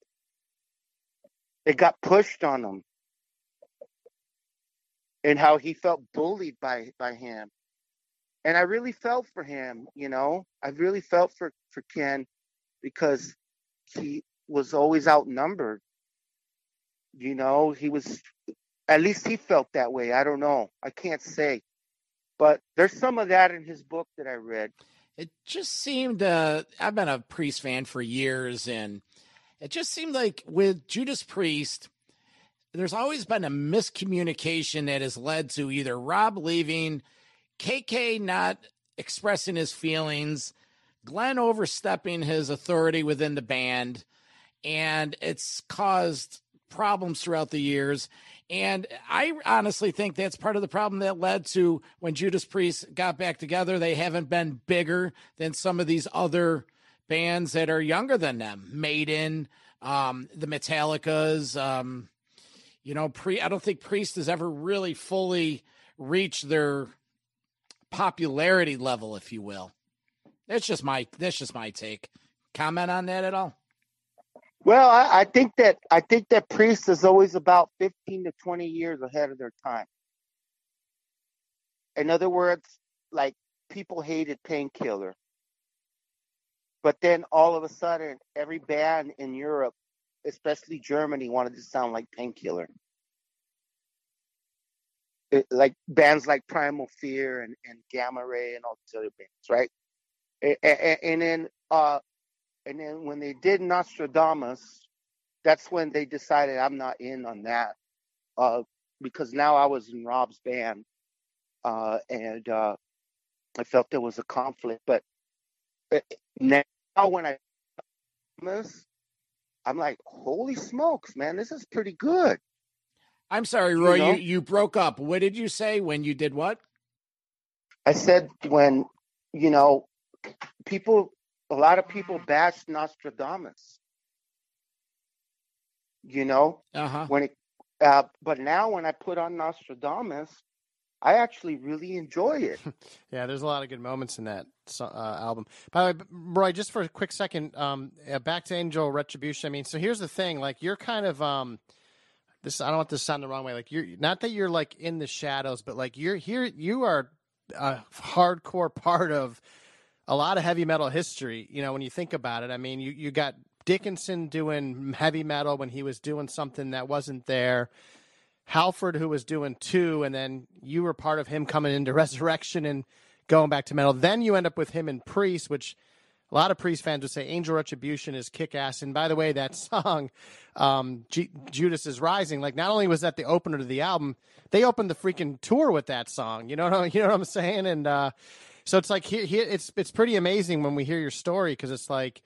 It got pushed on him. And how he felt bullied by by him. And I really felt for him, you know. I really felt for for Ken because he was always outnumbered. You know, he was at least he felt that way. I don't know. I can't say. But there's some of that in his book that I read. It just seemed uh I've been a Priest fan for years and it just seemed like with Judas Priest there's always been a miscommunication that has led to either Rob leaving KK not expressing his feelings, Glenn overstepping his authority within the band, and it's caused problems throughout the years. And I honestly think that's part of the problem that led to when Judas Priest got back together. They haven't been bigger than some of these other bands that are younger than them. Maiden, um, the Metallicas, um, you know, pre I don't think Priest has ever really fully reached their popularity level, if you will. That's just my that's just my take. Comment on that at all? Well, I, I think that I think that Priest is always about fifteen to twenty years ahead of their time. In other words, like people hated Painkiller, but then all of a sudden, every band in Europe, especially Germany, wanted to sound like Painkiller. Like bands like Primal Fear and, and Gamma Ray and all these other bands, right? A- a- a- And then uh, and then when they did Nostradamus, that's when they decided I'm not in on that. Uh, because now I was in Rob's band. Uh, and uh, I felt there was a conflict. But uh, now when I this, I'm like, holy smokes, man, this is pretty good. I'm sorry, Roy, you, know? you broke up. What did you say when you did what? I said when, you know, people, a lot of people bash Nostradamus. You know, Uh-huh. when it uh, but now when I put on Nostradamus, I actually really enjoy it. [laughs] Yeah, there's a lot of good moments in that uh, album. By the way, Roy, just for a quick second, um, uh, back to Angel Retribution. I mean, so here's the thing: like, you're kind of um, this. I don't want this to sound the wrong way. Like, you're not that you're like in the shadows, but like you're here. You are a hardcore [laughs] part of a lot of heavy metal history. You know, when you think about it, I mean, you you got Dickinson doing heavy metal when he was doing something that wasn't there. Halford, who was doing two, and then you were part of him coming into [laughs] Resurrection and going back to metal. Then you end up with him in Priest, which a lot of Priest fans would say Angel Retribution is kick ass. And by the way, that [laughs] song, um, G- Judas is Rising, like not only was that the opener to the album, they opened the freaking tour with that song. You know what I, you know what I'm saying? And uh, so it's like it's it's pretty amazing when we hear your story because it's like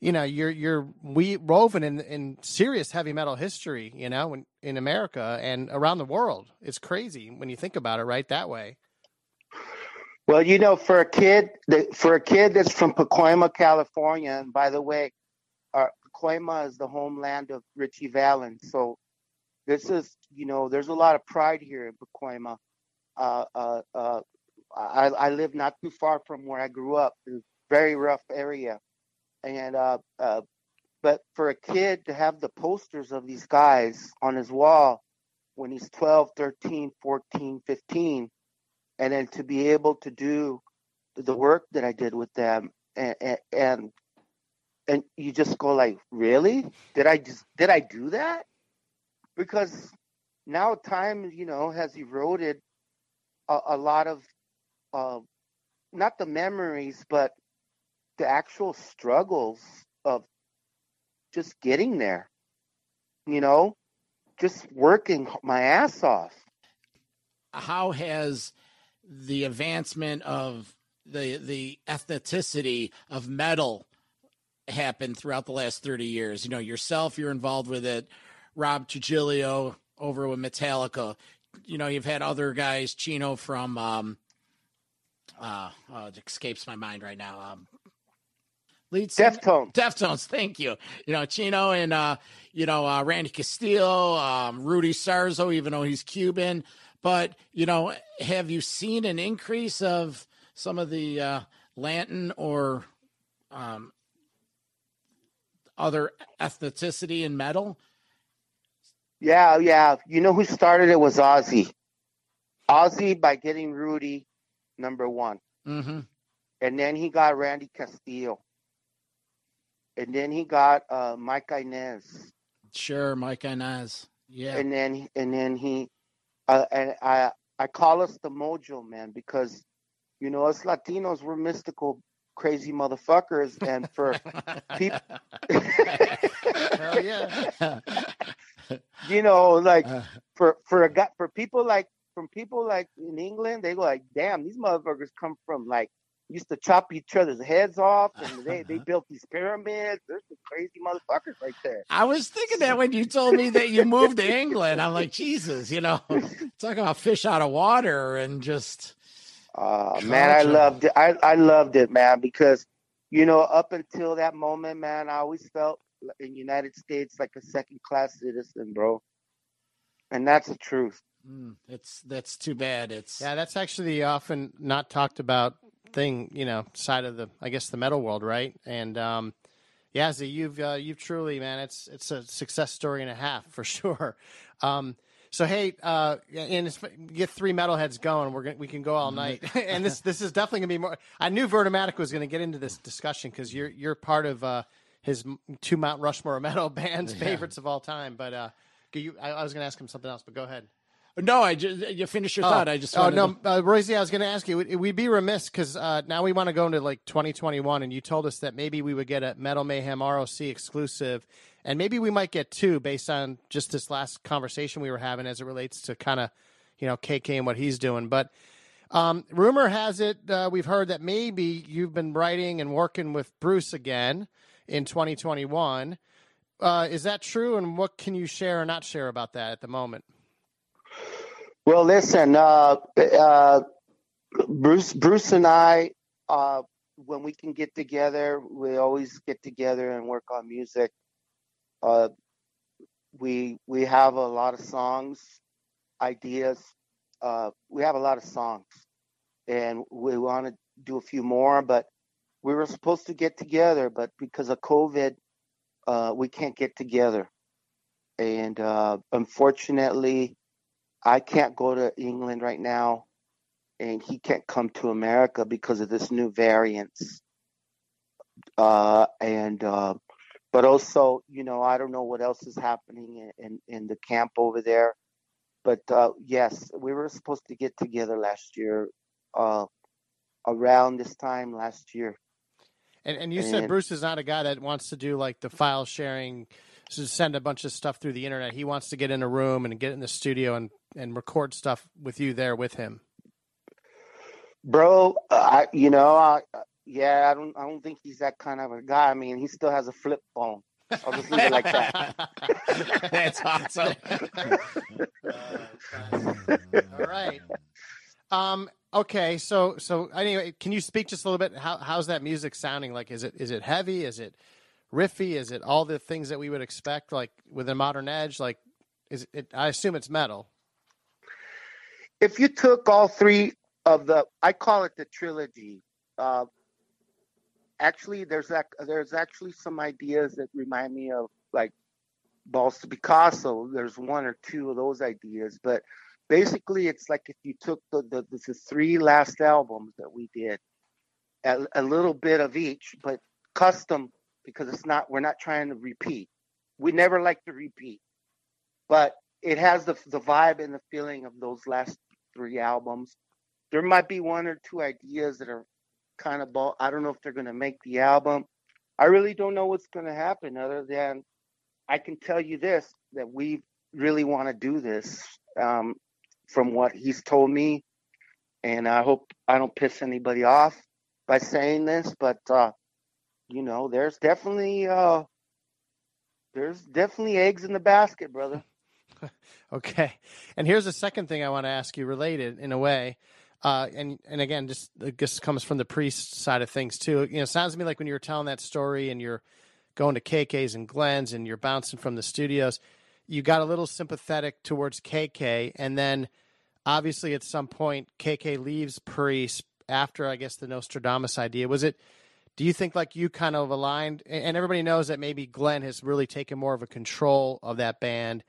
you know you're you're we woven in in serious heavy metal history you know in, in america and around the world it's crazy when you think about it right that way Well, you know, for a kid, for a kid that's from Pacoima, California, and by the way, uh, Pacoima is the homeland of Ritchie Valens. So this is, you know, there's a lot of pride here in Pacoima. Uh, uh, uh, I, I live not too far from where I grew up. Very rough area, and uh, uh, but for a kid to have the posters of these guys on his wall when he's 12, 13, 14, 15 and then to be able to do the work that I did with them and and and you just go like really did I just did I do that because now time you know has eroded a, a lot of uh, not the memories but the actual struggles of just getting there you know just working my ass off How has the advancement of the the ethnicity of metal happened throughout the last 30 years? You know, yourself, you're involved with it. Rob Trujillo over with Metallica. You know, you've had other guys, Chino from um uh oh, it escapes my mind right now. Um lead singer- Deftones Deftones, thank you. You know, Chino and uh, you know, uh, Randy Castillo, um, Rudy Sarzo, even though he's Cuban. But, you know, have you seen an increase of some of the uh Latin or um other ethnicity in metal? Yeah, yeah. You know who started it was Ozzy. Ozzy by getting Rudy number one. Mm-hmm. And then he got Randy Castillo. And then he got uh, Mike Inez. Sure, Mike Inez. Yeah. And then and then he uh, and I I call us the mojo man because you know us Latinos we're mystical crazy motherfuckers and for [laughs] people hell yeah [laughs] you know like Uh, for for a guy for people like from people like in England, they go like, "Damn, these motherfuckers come from like used to chop each other's heads off, and they they [laughs] built these pyramids. There's some crazy motherfuckers right there." I was thinking that when you told me that you moved to England, I'm like, Jesus, you know, [laughs] talk about fish out of water and just Uh, man, I loved it. I, I loved it, man, because you know, up until that moment, man, I always felt in United States like a second class citizen, bro. And that's the truth. Mm, it's that's too bad. It's Yeah, that's actually the often not talked about thing, you know, side of the, I guess, the metal world, right? And um, yeah, Z, you've uh, you've truly, man, it's it's a success story and a half for [laughs] sure. Um, so hey, uh, and it's, get three metalheads going. We're gonna, we can go all night, [laughs] and this this is definitely gonna be more. I knew Vertimatic was gonna get into this discussion because you're you're part of uh, his two Mount Rushmore metal [laughs] bands favorites of all time. But uh, you, I, I was gonna ask him something else, but go ahead. No. I just you finish your thought. I just oh no, to- uh, Roy Z, I was going to ask you. We'd, we'd be remiss because uh, now we want to go into like 2021, and you told us that maybe we would get a Metal Mayhem ROC exclusive, and maybe we might get two based on just this last conversation we were having as it relates to kind of you know KK and what he's doing. But um, rumor has it uh, we've heard that maybe you've been writing and working with Bruce again in 2021. Uh, is that true? And what can you share or not share about that at the moment? Well, listen, uh, uh, Bruce, Bruce and I, uh, when we can get together, we always get together and work on music. Uh, we we have a lot of songs, ideas. Uh, we have a lot of songs, and we want to do a few more. But we were supposed to get together, but because of COVID, uh, we can't get together. And uh, unfortunately, I can't go to England right now, and he can't come to America because of this new variants. Uh, and uh, but also, you know, I don't know what else is happening in in, in the camp over there. But uh, yes, we were supposed to get together last year, uh, around this time last year. And, and you said Bruce is not a guy that wants to do like the file sharing, to send a bunch of stuff through the internet. He wants to get in a room and get in the studio and, and record stuff with you there with him. Bro, I you know, I yeah, I don't I don't think he's that kind of a guy. I mean, he still has a flip phone. I'll just leave it like that. [laughs] That's awesome. [laughs] All right. Um. Okay. So so anyway, can you speak just a little bit? How how's that music sounding? Like, is it is it heavy? Is it riffy? Is it all the things that we would expect? Like with a modern edge? Like, is it? I assume it's metal. If you took all three of the I call it the trilogy. Uh, actually, there's there's actually some ideas that remind me of like Balls to Picasso. There's one or two of those ideas, but basically, it's like if you took the the, the, the three last albums that we did, a, a little bit of each, but custom because it's not we're not trying to repeat. We never like to repeat, but it has the the vibe and the feeling of those last three albums. There might be one or two ideas that are kind of ball. I don't know if they're going to make the album. I really don't know what's going to happen other than I can tell you this that we really want to do this um, from what he's told me. And I hope I don't piss anybody off by saying this, but uh, you know, there's definitely uh, there's definitely eggs in the basket, brother. [laughs] Okay. And here's the second thing I want to ask you related in a way. Uh, and and again, just this comes from the priest side of things too. You know, sounds to me like when you were telling that story and you're going to KK's and Glenn's and you're bouncing from the studios, you got a little sympathetic towards KK, and then obviously at some point KK leaves Priest after I guess the Nostradamus idea. Was it? Do you think like you kind of aligned? And everybody knows that maybe Glenn has really taken more of a control of that band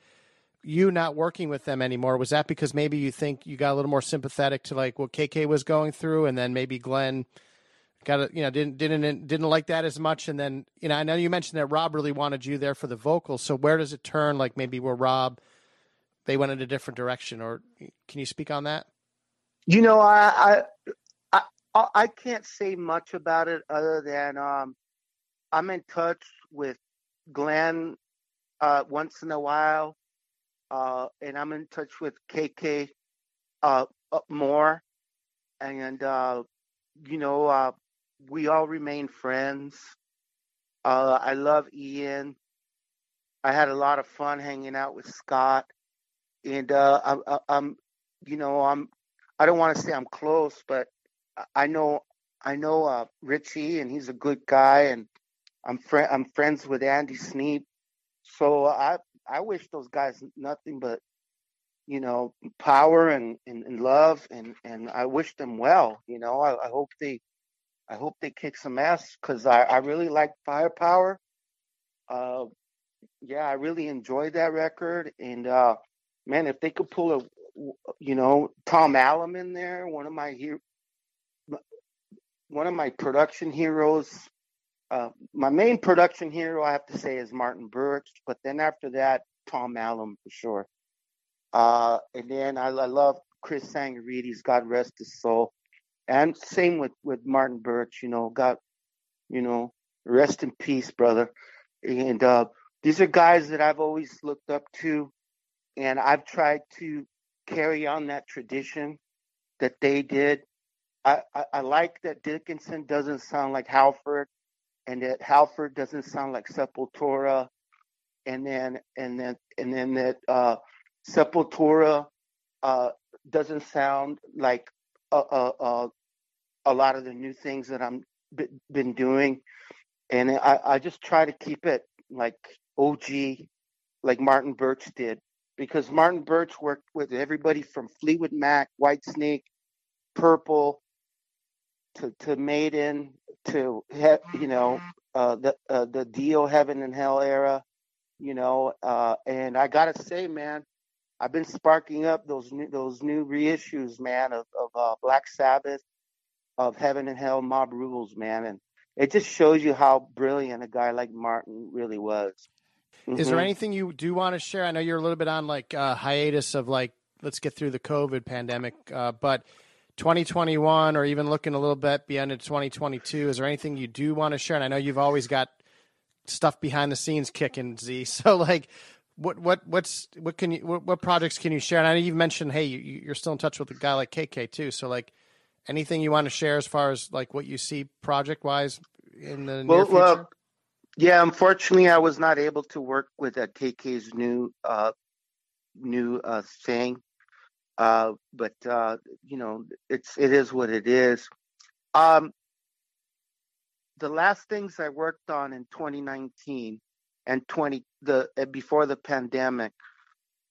you not working with them anymore was that because maybe you think you got a little more sympathetic to like what KK was going through and then maybe Glenn got a, you know didn't didn't didn't like that as much and then you know I know you mentioned that Rob really wanted you there for the vocals so where does it turn like maybe where Rob they went in a different direction or can you speak on that? You know, I I I, I can't say much about it other than um, I'm in touch with Glenn uh, once in a while, uh, and I'm in touch with KK uh, more, and uh, you know, uh, we all remain friends. Uh, I love Ian. I had a lot of fun hanging out with Scott, and uh, I, I, I'm, you know, I'm. I don't want to say I'm close, but I- know, I know uh, Richie, and he's a good guy, and I'm friend, I'm friends with Andy Sneap. So I, I wish those guys nothing but, you know, power and, and, and love, and, and I wish them well. You know, I, I hope they, I hope they kick some ass because I, I really like Firepower. Uh, yeah, I really enjoyed that record, and uh, man, if they could pull a, you know, Tom Allom in there, one of my hero, one of my production heroes. Uh, my main production hero, I have to say, is Martin Birch, but then after that, Tom Allom for sure. Uh, and then I, I love Chris Tsangarides, God rest his soul, and same with with Martin Birch. You know, God, you know, rest in peace, brother. And uh, these are guys that I've always looked up to, and I've tried to carry on that tradition that they did. I, I, I like that Dickinson doesn't sound like Halford, and that Halford doesn't sound like Sepultura, and then and then and then that uh, Sepultura uh, doesn't sound like a, a, a, a lot of the new things that I'm b- been doing, and I, I just try to keep it like OG, like Martin Birch did, because Martin Birch worked with everybody from Fleetwood Mac, Whitesnake, Purple, to to Maiden, to have you know uh, the uh, the Dio Heaven and Hell era, you know, uh, and I gotta say, man, I've been sparking up those new those new reissues, man, of of uh, Black Sabbath, of Heaven and Hell, Mob Rules, man, and it just shows you how brilliant a guy like Martin really was. Is there Mhm. anything you do want to share? I know you're a little bit on like uh, hiatus of like let's get through the COVID pandemic, uh, but 2021 or even looking a little bit beyond into 2022, is there anything you do want to share? And I know you've always got stuff behind the scenes kicking Z. [laughs] So like, what what what's what can you what, what projects can you share? And I know you've mentioned hey you, you're still in touch with a guy like KK too. So like, anything you want to share as far as like what you see project wise in the near future? well, yeah. Unfortunately, I was not able to work with uh, KK's new uh, new uh, thing. Uh, but uh, you know, it's it is what it is. Um, the last things I worked on in 2019 and 20 the before the pandemic,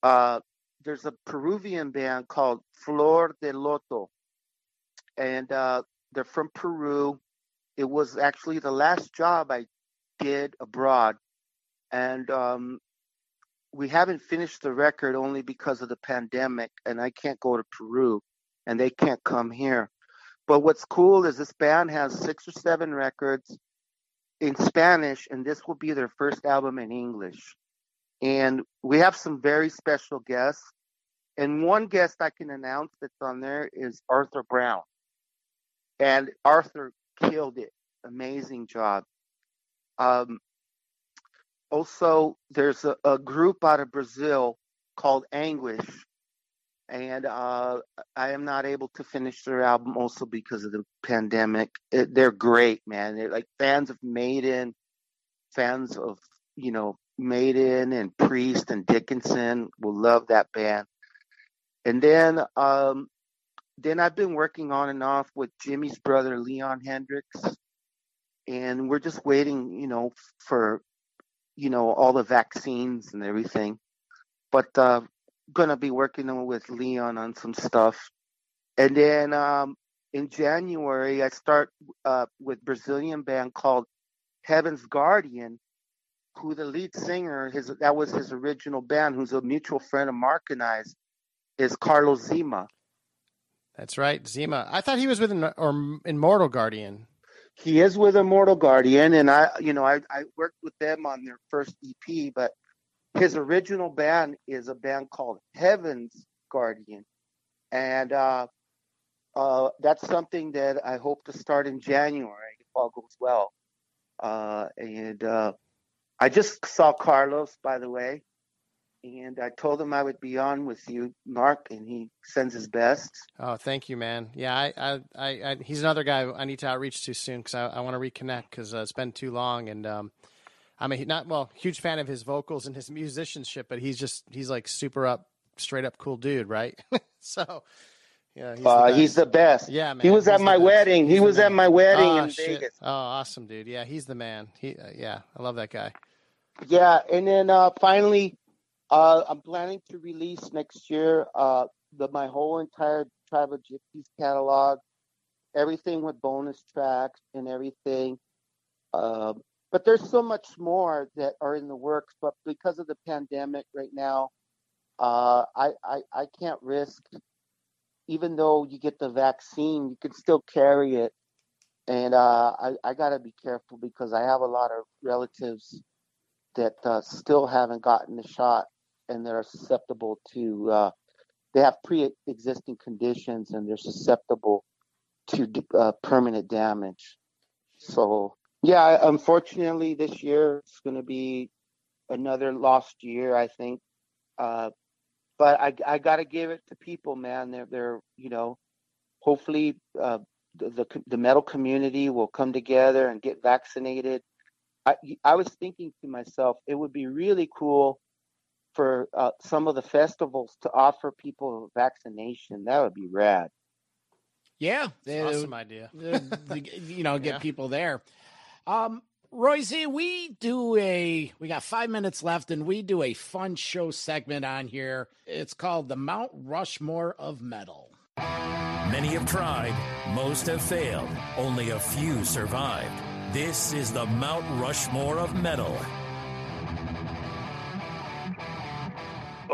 uh, there's a Peruvian band called Flor de Loto, and uh, they're from Peru. It was actually the last job I did abroad, and um, we haven't finished the record only because of the pandemic, and I can't go to Peru, and they can't come here. But what's cool is this band has six or seven records in Spanish, and this will be their first album in English. And we have some very special guests. And one guest I can announce that's on there is Arthur Brown. And Arthur killed it. Amazing job. Um, also, there's a, a group out of Brazil called Anguish. And uh, I am not able to finish their album also because of the pandemic. It, they're great, man. They're like fans of Maiden, fans of, you know, Maiden and Priest and Dickinson will love that band. And then um, then I've been working on and off with Jimmy's brother Leon Hendrix, and we're just waiting, you know, for you know all the vaccines and everything. But uh, gonna be working with Leon on some stuff, and then um, in January I start uh, with Brazilian band called Heaven's Guardian, who the lead singer his that was his original band, who's a mutual friend of Mark and I's, is Carlos Zema. That's right, Zema. I thought he was with an, or Immortal Guardian. He is with Immortal Guardian, and I, you know, I, I worked with them on their first EP, but his original band is a band called Heaven's Guardian, and uh, uh, that's something that I hope to start in January if all goes well. Uh, and uh, I just saw Carlos, by the way. And I told him I would be on with you, Mark, and he sends his best. Oh, thank you, man. Yeah, I, I, I, I he's another guy I need to outreach to soon because I, I want to reconnect because uh, it's been too long, and um, I'm a not well huge fan of his vocals and his musicianship, but he's just he's like super up, straight up cool dude, right? [laughs] so, yeah, he's, uh, the he's the best. Yeah, man, He was he's at my best. wedding. He's he was at my wedding oh, in shit. Vegas. Oh, awesome, dude. Yeah, he's the man. He, uh, yeah, I love that guy. Yeah, and then uh, finally, uh, I'm planning to release next year uh, the my whole entire Tribe of Gypsies catalog, everything with bonus tracks and everything. Um, but there's so much more that are in the works. But because of the pandemic right now, uh, I, I I can't risk. Even though you get the vaccine, you can still carry it, and uh, I I gotta be careful because I have a lot of relatives that uh, still haven't gotten the shot and they're susceptible to uh, they have pre-existing conditions and they're susceptible to uh, permanent damage. So yeah unfortunately this year it's going to be another lost year i think. Uh, but i, I got to give it to people man. They're, they're you know hopefully uh, the, the the metal community will come together and get vaccinated. I, I was thinking to myself, it would be really cool for uh, some of the festivals to offer people vaccination. That would be rad. Yeah, It's awesome idea. you know, get [laughs] Yeah. people there. Um, Roy Z, we do a we got five minutes left, and we do a fun show segment on here. It's called the Mount Rushmore of Metal. Many have tried, most have failed, only a few survived. This is the Mount Rushmore of metal.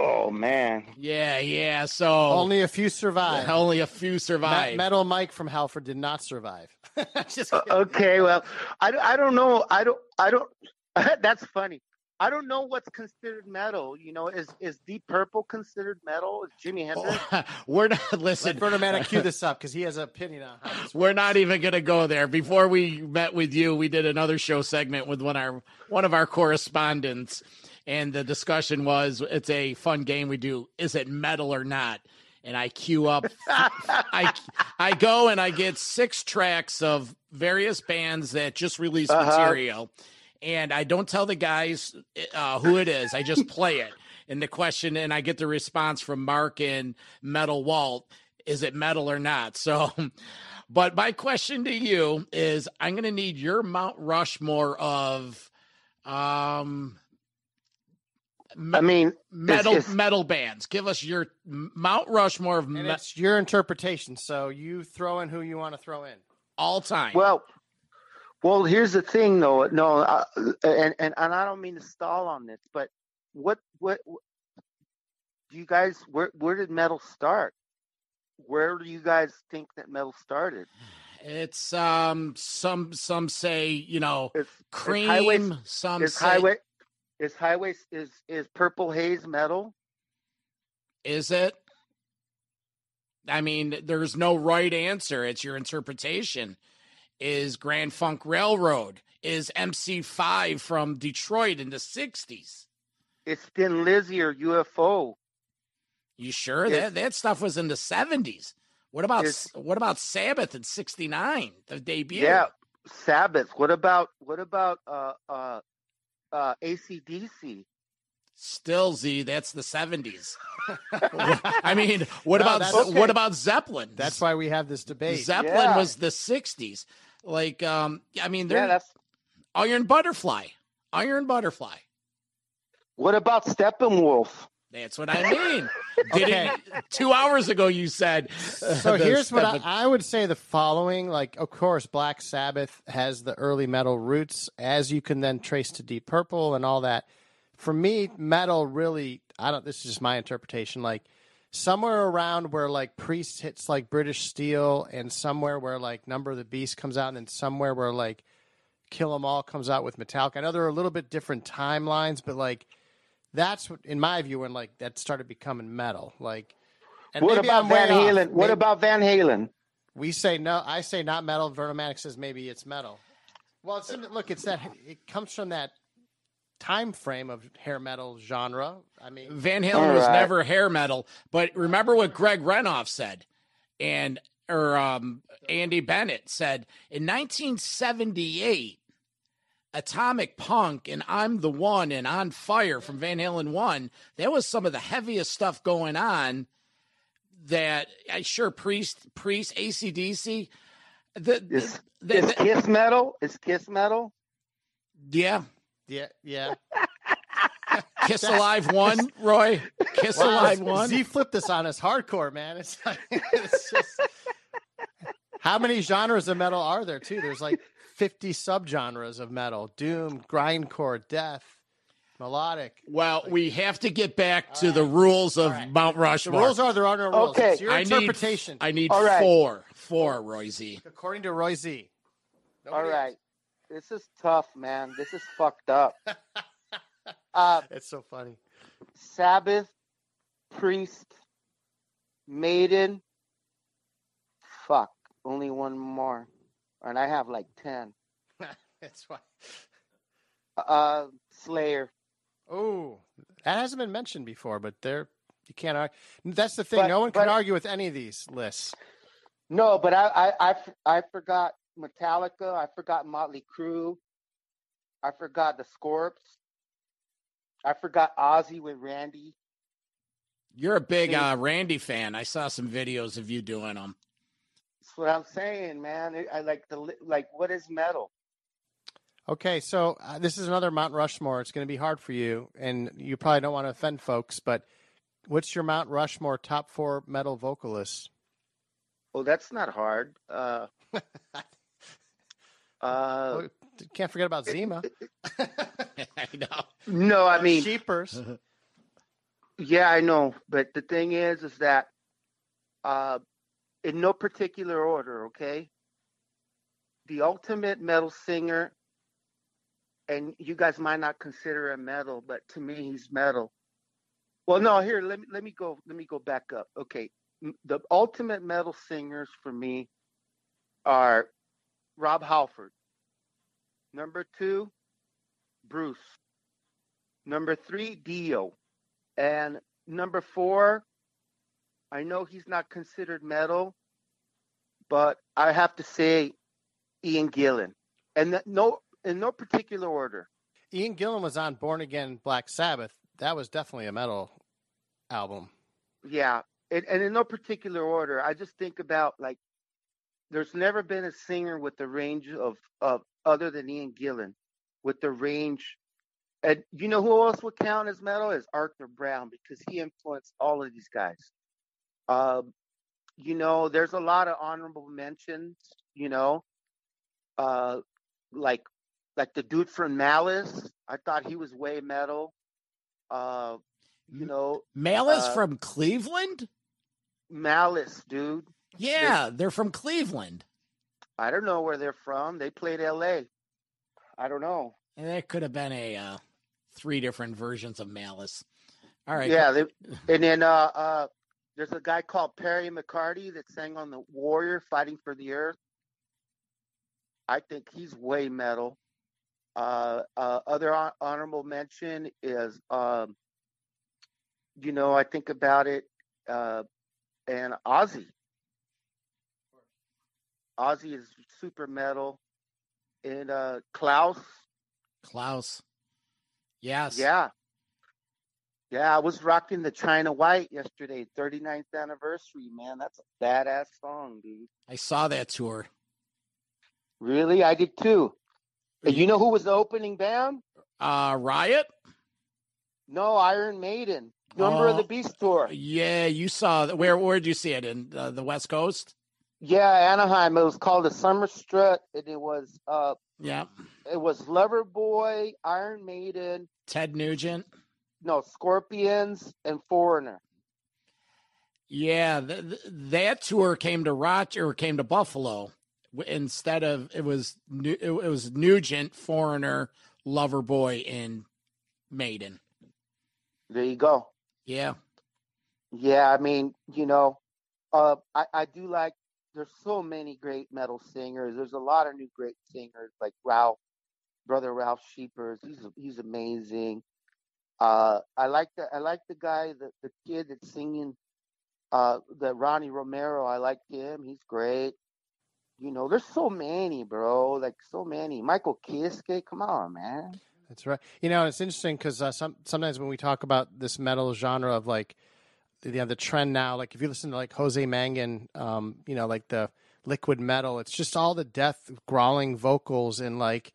Oh man, Yeah, yeah. So Only a few survived. only a few Me- survived. Metal Mike from Halford did not survive. [laughs] Just Uh, okay. Well, I, don't- I don't know. I don't I don't. [laughs] that's funny. I don't know what's considered metal. You know, is is Deep Purple considered metal? Is Jimi Hendrix? [laughs] We're not Let listen. Vernomatic cue this up because he has an opinion on how this We're not even going to go there. Before we met with you, we did another show segment with one of our one of our correspondents, and the discussion was it's a fun game we do. Is it metal or not? And I queue up. [laughs] I I go and I get six tracks of various bands that just released Uh-huh. material, and I don't tell the guys uh, who it is. I just play it. And the question, and I get the response from Mark and Metal Walt: Is it metal or not? So. [laughs] But my question to you is I'm going to need your Mount Rushmore of um I mean, metal it's- metal bands. Give us your Mount Rushmore of And me- it's your interpretation, so you throw in who you want to throw in. all time. Well, well, here's the thing, though. No, uh, and, and and I don't mean to stall on this, but what what, what do you guys? Where where did metal start? Where do you guys think that metal started? it's um some some say, you know, Is, cream, is highway some is say highway is highway is is purple haze metal? is it? I mean, there's no right answer. It's your interpretation. Is Grand Funk Railroad? Is MC5 from Detroit in the 60s? It's Thin Lizzy or UFO. You sure Is- that that stuff was in the seventies? What about what about Sabbath in '69, the debut? Yeah, Sabbath. What about what about uh uh uh ACDC? still Z. That's the seventies. [laughs] I mean, what No, about that's- Ze- what about Zeppelin? That's why we have this debate. Zeppelin Yeah. was the '60s. Like, um, I mean, Yeah, they're that's. Iron Butterfly, Iron Butterfly. What about Steppenwolf? That's what I mean. [laughs] Okay. it, two hours ago you said. uh, so [laughs] the here's what Steppen- I, I would say the following like of course black sabbath has the early metal roots as you can then trace to deep purple and all that for me metal really i don't this is just my interpretation like somewhere around where like priest hits like british steel and somewhere where like number of the beast comes out and then somewhere where like kill 'em all comes out with metallica i know there are a little bit different timelines but like that's what in my view when like that started becoming metal like and What about I'm way Van off. Halen? What Maybe- about Van Halen? we say no. I say not metal. Vernomatic says maybe it's metal. Well, it's look. It's that. It comes from that. time frame of hair metal genre. I mean, Van Halen All was never hair metal, but remember what Greg Renoff said, and or um, Andy Bennett said in 1978, Atomic Punk and I'm the One and On Fire from Van Halen One. That was some of the heaviest stuff going on. That I sure Priest, Priest, ACDC. The, Is, the- is the- Kiss metal? Is Kiss metal? yeah, yeah, yeah. [laughs] Kiss Alive [laughs] One, Roy. Kiss Wow, Alive One. Z flipped this on us hardcore, man. It's, like, [laughs] it's just how many genres of metal are there too? There's like 50 subgenres of metal: doom, grindcore, death, melodic. Well, we have to get back to the rules of right. Mount The Rushmore. rules are there are no rules. Okay. It's your I interpretation. Need, I need All right. four. Four, Roy Z. according to Roy Z. All Nobody right. This is tough, man. This is fucked up. [laughs] Uh. It's so funny. Sabbath, Priest, Maiden. Fuck. Only one more. And I have like 10. [laughs] That's why. Uh, Slayer. Oh, that hasn't been mentioned before, but there you can't argue. That's the thing. But- no one can argue with any of these lists. No, but I, I, I forgot Metallica. I forgot Motley Crue. I forgot the Scorps. I forgot Ozzy with Randy. You're a big uh, Randy fan. I saw some videos of you doing them. That's what I'm saying, man. I- I like the like. What is metal? Okay, so uh, this is another Mount Rushmore. It's going to be hard for you, and you probably don't want to offend folks, but what's your Mount Rushmore top four metal vocalists? Oh, that's not hard. Uh, [laughs] uh, Oh, can't forget about Zema. [laughs] [laughs] I know. no, I mean, Scheepers. Yeah, I know, but the thing is, is that uh, in no particular order, okay? The ultimate metal singer, and you guys might not consider him metal, but to me, he's metal. Well, no, here, let me let me go. Let me go back up. Okay, the ultimate metal singers for me are Rob Halford. Number two, Bruce. Number three, Dio. And number four, I know he's not considered metal, but I have to say Ian Gillan. And that, no in no particular order. Ian Gillan was on Born Again Black Sabbath. That was definitely a metal album. Yeah. And, and in no particular order. I just think about like there's never been a singer with the range of, of other than Ian Gillan with the range and you know who else would count as metal is Arthur Brown because he influenced all of these guys. Um, you know, there's a lot of honorable mentions. You know, uh, like like the dude from Malice. I thought he was way metal. Uh, you know, Malice Uh, from Cleveland? Malice, dude. Yeah, they're from Cleveland. I don't know where they're from. They played L.A. I don't know. And that could have been a uh, three different versions of Malice. All right. Yeah, they, and then uh, uh, there's a guy called Perry McCarty that sang on the Warrior, Fighting for the Earth. I think he's way metal. Uh, uh, other hon- honorable mention is, um, you know, I think about it, uh, and Ozzy. Ozzy is super metal, and uh, Klaus. Klaus. Yes. Yeah. Yeah, I was rocking the China White yesterday, 39th anniversary, man. That's a badass song, dude. I saw that tour. Really? I did too. And you know who was the opening band? Uh, Riot? No, Iron Maiden. Number of Oh. the Beast tour. Yeah, you saw that. Where where did you see it? In uh, the West Coast? Yeah, Anaheim. It was called the Summer Strut, and it was uh, Yeah. it was Loverboy, Iron Maiden, Ted Nugent. No Scorpions, and Foreigner. Yeah, th- th- that tour came to Rochester, came to Buffalo instead of it was it was Nugent, Foreigner, Loverboy, and Maiden. There you go. Yeah, Yeah, I mean, you know, uh, I, I do like. There's so many great metal singers. There's a lot of new great singers like Ralph brother Ralf Scheepers. He's he's amazing. Uh, I like the I like the guy the the kid that's singing. Uh, the Ronnie Romero. I like him. He's great. You know, there's so many, bro. Like so many. Michael Kiske. Come on, man. That's right. You know, it's interesting because uh, some sometimes when we talk about this metal genre of like, the, you know, the trend now, like if you listen to like Jose Mangin, um, you know, like the liquid metal, it's just all the death growling vocals and like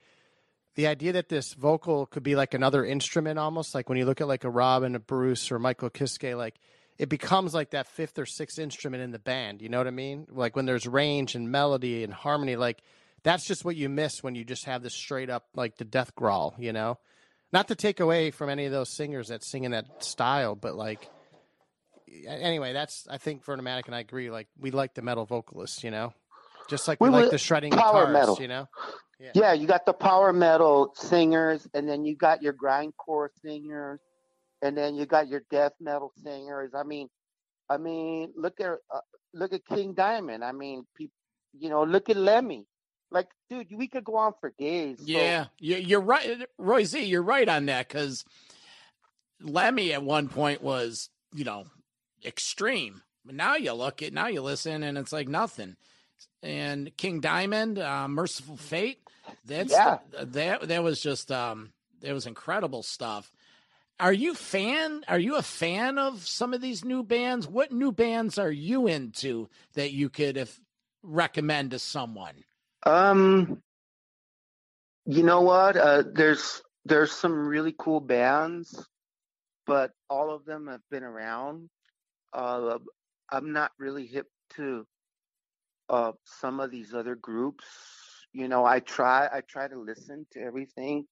the idea that this vocal could be like another instrument almost like when you look at like a Rob and a Bruce or Michael Kiske, like it becomes like that fifth or sixth instrument in the band. You know what I mean? Like when there's range and melody and harmony, like that's just what you miss when you just have this straight up like the death growl, you know? Not to take away from any of those singers that sing in that style, but like anyway, that's I think Vernomatic and I agree. Like we like the metal vocalists, you know? Just like we, We like the shredding power guitars, metal. you know? Yeah, you got the power metal singers, and then you got your grindcore singers, and then you got your death metal singers. I mean, I mean, look at uh, look at King Diamond. I mean, people, you know, look at Lemmy. Like, dude, we could go on for days. So- Yeah, you- you're right, Roy Z. You're right on that because Lemmy at one point was, you know, extreme. But now you look at now you listen and it's like nothing. And King Diamond, uh, Mercyful Fate, that's Yeah. that that was just um that was incredible stuff. Are you fan? Are you a fan of some of these new bands? What new bands are you into that you could if recommend to someone? Um, you know what? Uh, there's there's some really cool bands, but all of them have been around. Uh, I'm not really hip to uh, some of these other groups. You know, I try I try to listen to everything,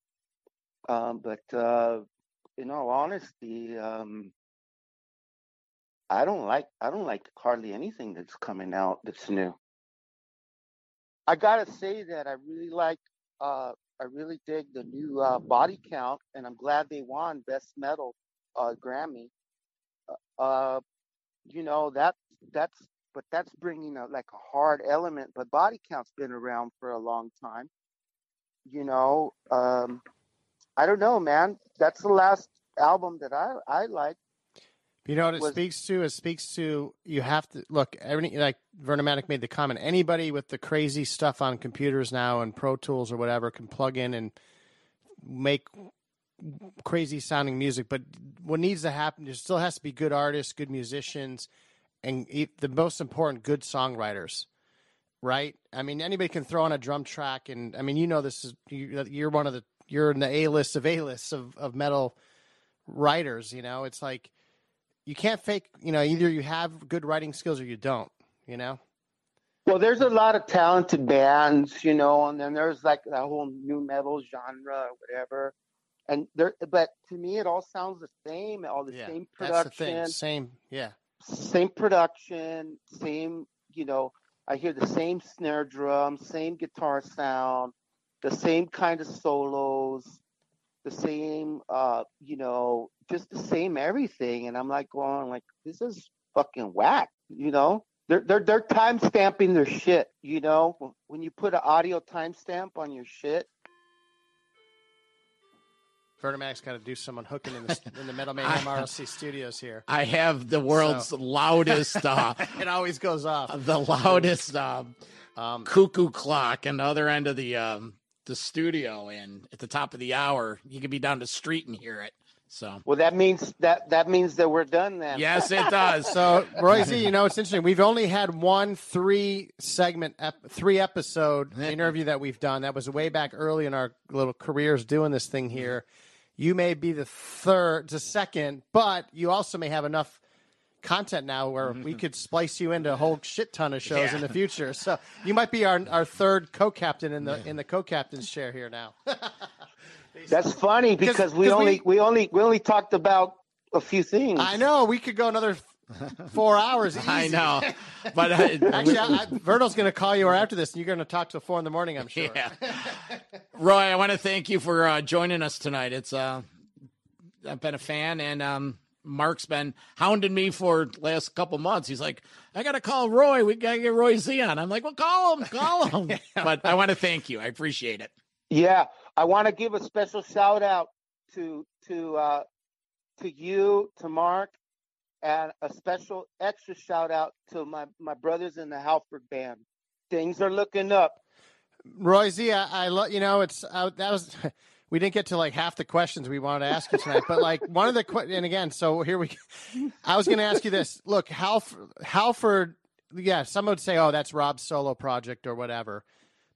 um, but uh, in all honesty, um, I don't like I don't like hardly anything that's coming out that's new. I gotta say that I really like uh I really dig the new uh body count and I'm glad they won best metal uh Grammy. Uh, uh you know that that's but that's bringing a like a hard element but body count's been around for a long time. You know, um I don't know man. That's the last album that I I like. You know what it was- speaks to? It speaks to you have to look. Every like Vernomatic made the comment. Anybody with the crazy stuff on computers now and Pro Tools or whatever can plug in and make crazy sounding music. But what needs to happen? There still has to be good artists, good musicians, and the most important, good songwriters. Right? I mean, anybody can throw on a drum track, and I mean, you know, this is you, you're one of the you're in the A list of A lists of of metal writers. You know, it's like you can't fake you know either you have good writing skills or you don't you know Well, there's a lot of talented bands, you know, and then there's like that whole new metal genre or whatever. And there, but to me, it all sounds the same. All the yeah same that's the thing production, same yeah same production, same, you know, I hear the same snare drum, same guitar sound, the same kind of solos, the same, uh, you know, just the same everything. And I'm like going like, this is fucking whack, you know? They're, they're, they're time stamping their shit, you know? When you put an audio timestamp on your shit, Vertimax got to do some unhooking in the, in the Metal Mayhem [laughs] ROC studios here. I have the world's [laughs] loudest, uh, It always goes off. the loudest um, Um, cuckoo clock on the other end of the um, the studio, and at the top of the hour, you could be down the street and hear it. So well, that means that, that means that we're done then. yes, it does. so Roy Z, you know it's interesting. We've only had one three segment, ep- three episode [laughs] interview that we've done. That was way back early in our little careers doing this thing here. You may be the third, the second, but you also may have enough content now where mm-hmm. we could splice you into a whole shit ton of shows in the future. So you might be our our third co-captain in the in the co-captain's chair here now. [laughs] That's funny because we 'cause only we- we, only we only talked about a few things. I know we could go another four hours. [laughs] I know, but uh, [laughs] Actually, I, I, Verno's going to call you after this, and you're going to talk till four in the morning. I'm sure. yeah, Roy, I want to thank you for uh, joining us tonight. It's uh, I've been a fan, and um, Mark's been hounding me for last couple months. He's like, I got to call Roy. We got to get Roy Z on. I'm like, well, call him, call [laughs] him. But I want to thank you. I appreciate it. Yeah, I want to give a special shout out to to uh, to you, to Mark, and a special extra shout out to my my brothers in the Halford band. Things are looking up. Roy Z, I, I love you know it's uh, that was [laughs] we didn't get to like half the questions we wanted to ask you tonight, but like one of the and again, so here we, [laughs] I was going to ask you this. Look, Half, Halford, yeah, some would say, oh, that's Rob's solo project or whatever.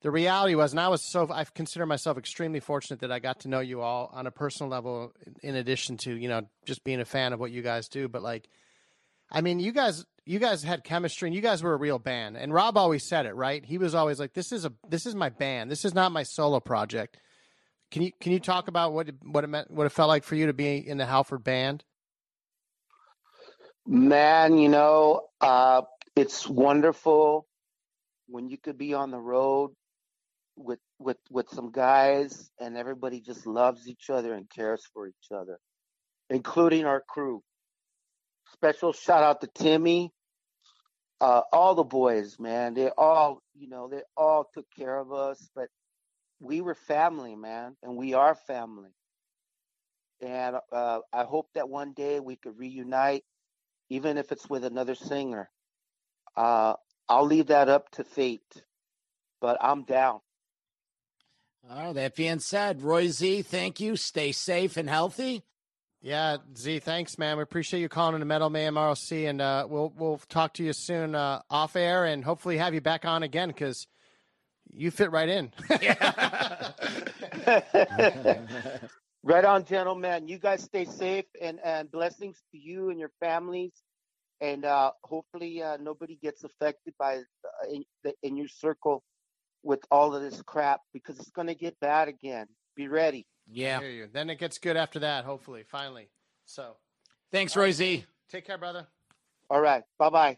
The reality was, and I was so I consider myself extremely fortunate that I got to know you all on a personal level, in addition to you know just being a fan of what you guys do. But like, I mean, you guys, you guys had chemistry, and you guys were a real band. And Rob always said it, right? He was always like, "This is a, this is my band. This is not my solo project." Can you can you talk about what what it meant, what it felt like for you to be in the Halford band? Man, you know, uh, it's wonderful when you could be on the road with with with some guys and everybody just loves each other and cares for each other, including our crew. Special shout out to Timmy, uh, all the boys, man. They all, you know, they all took care of us, but we were family, man, and we are family. And uh, I hope that one day we could reunite, even if it's with another singer. Uh, I'll leave that up to fate, but I'm down. All right, that being said, Roy Z, thank you. Stay safe and healthy. Yeah, Z, thanks, man. We appreciate you calling in, into Metal Mayhem ROC, and uh, we'll we'll talk to you soon uh, off air, and hopefully have you back on again because you fit right in. [laughs] right on, gentlemen. You guys stay safe and, and blessings to you and your families. And uh, hopefully, uh, nobody gets affected by uh, in, the, in your circle with all of this crap because it's going to get bad again. Be ready. Yeah. Hear you. Then it gets good after that, hopefully, finally. So Thanks, Roy Z. take care, brother. All right. Bye bye.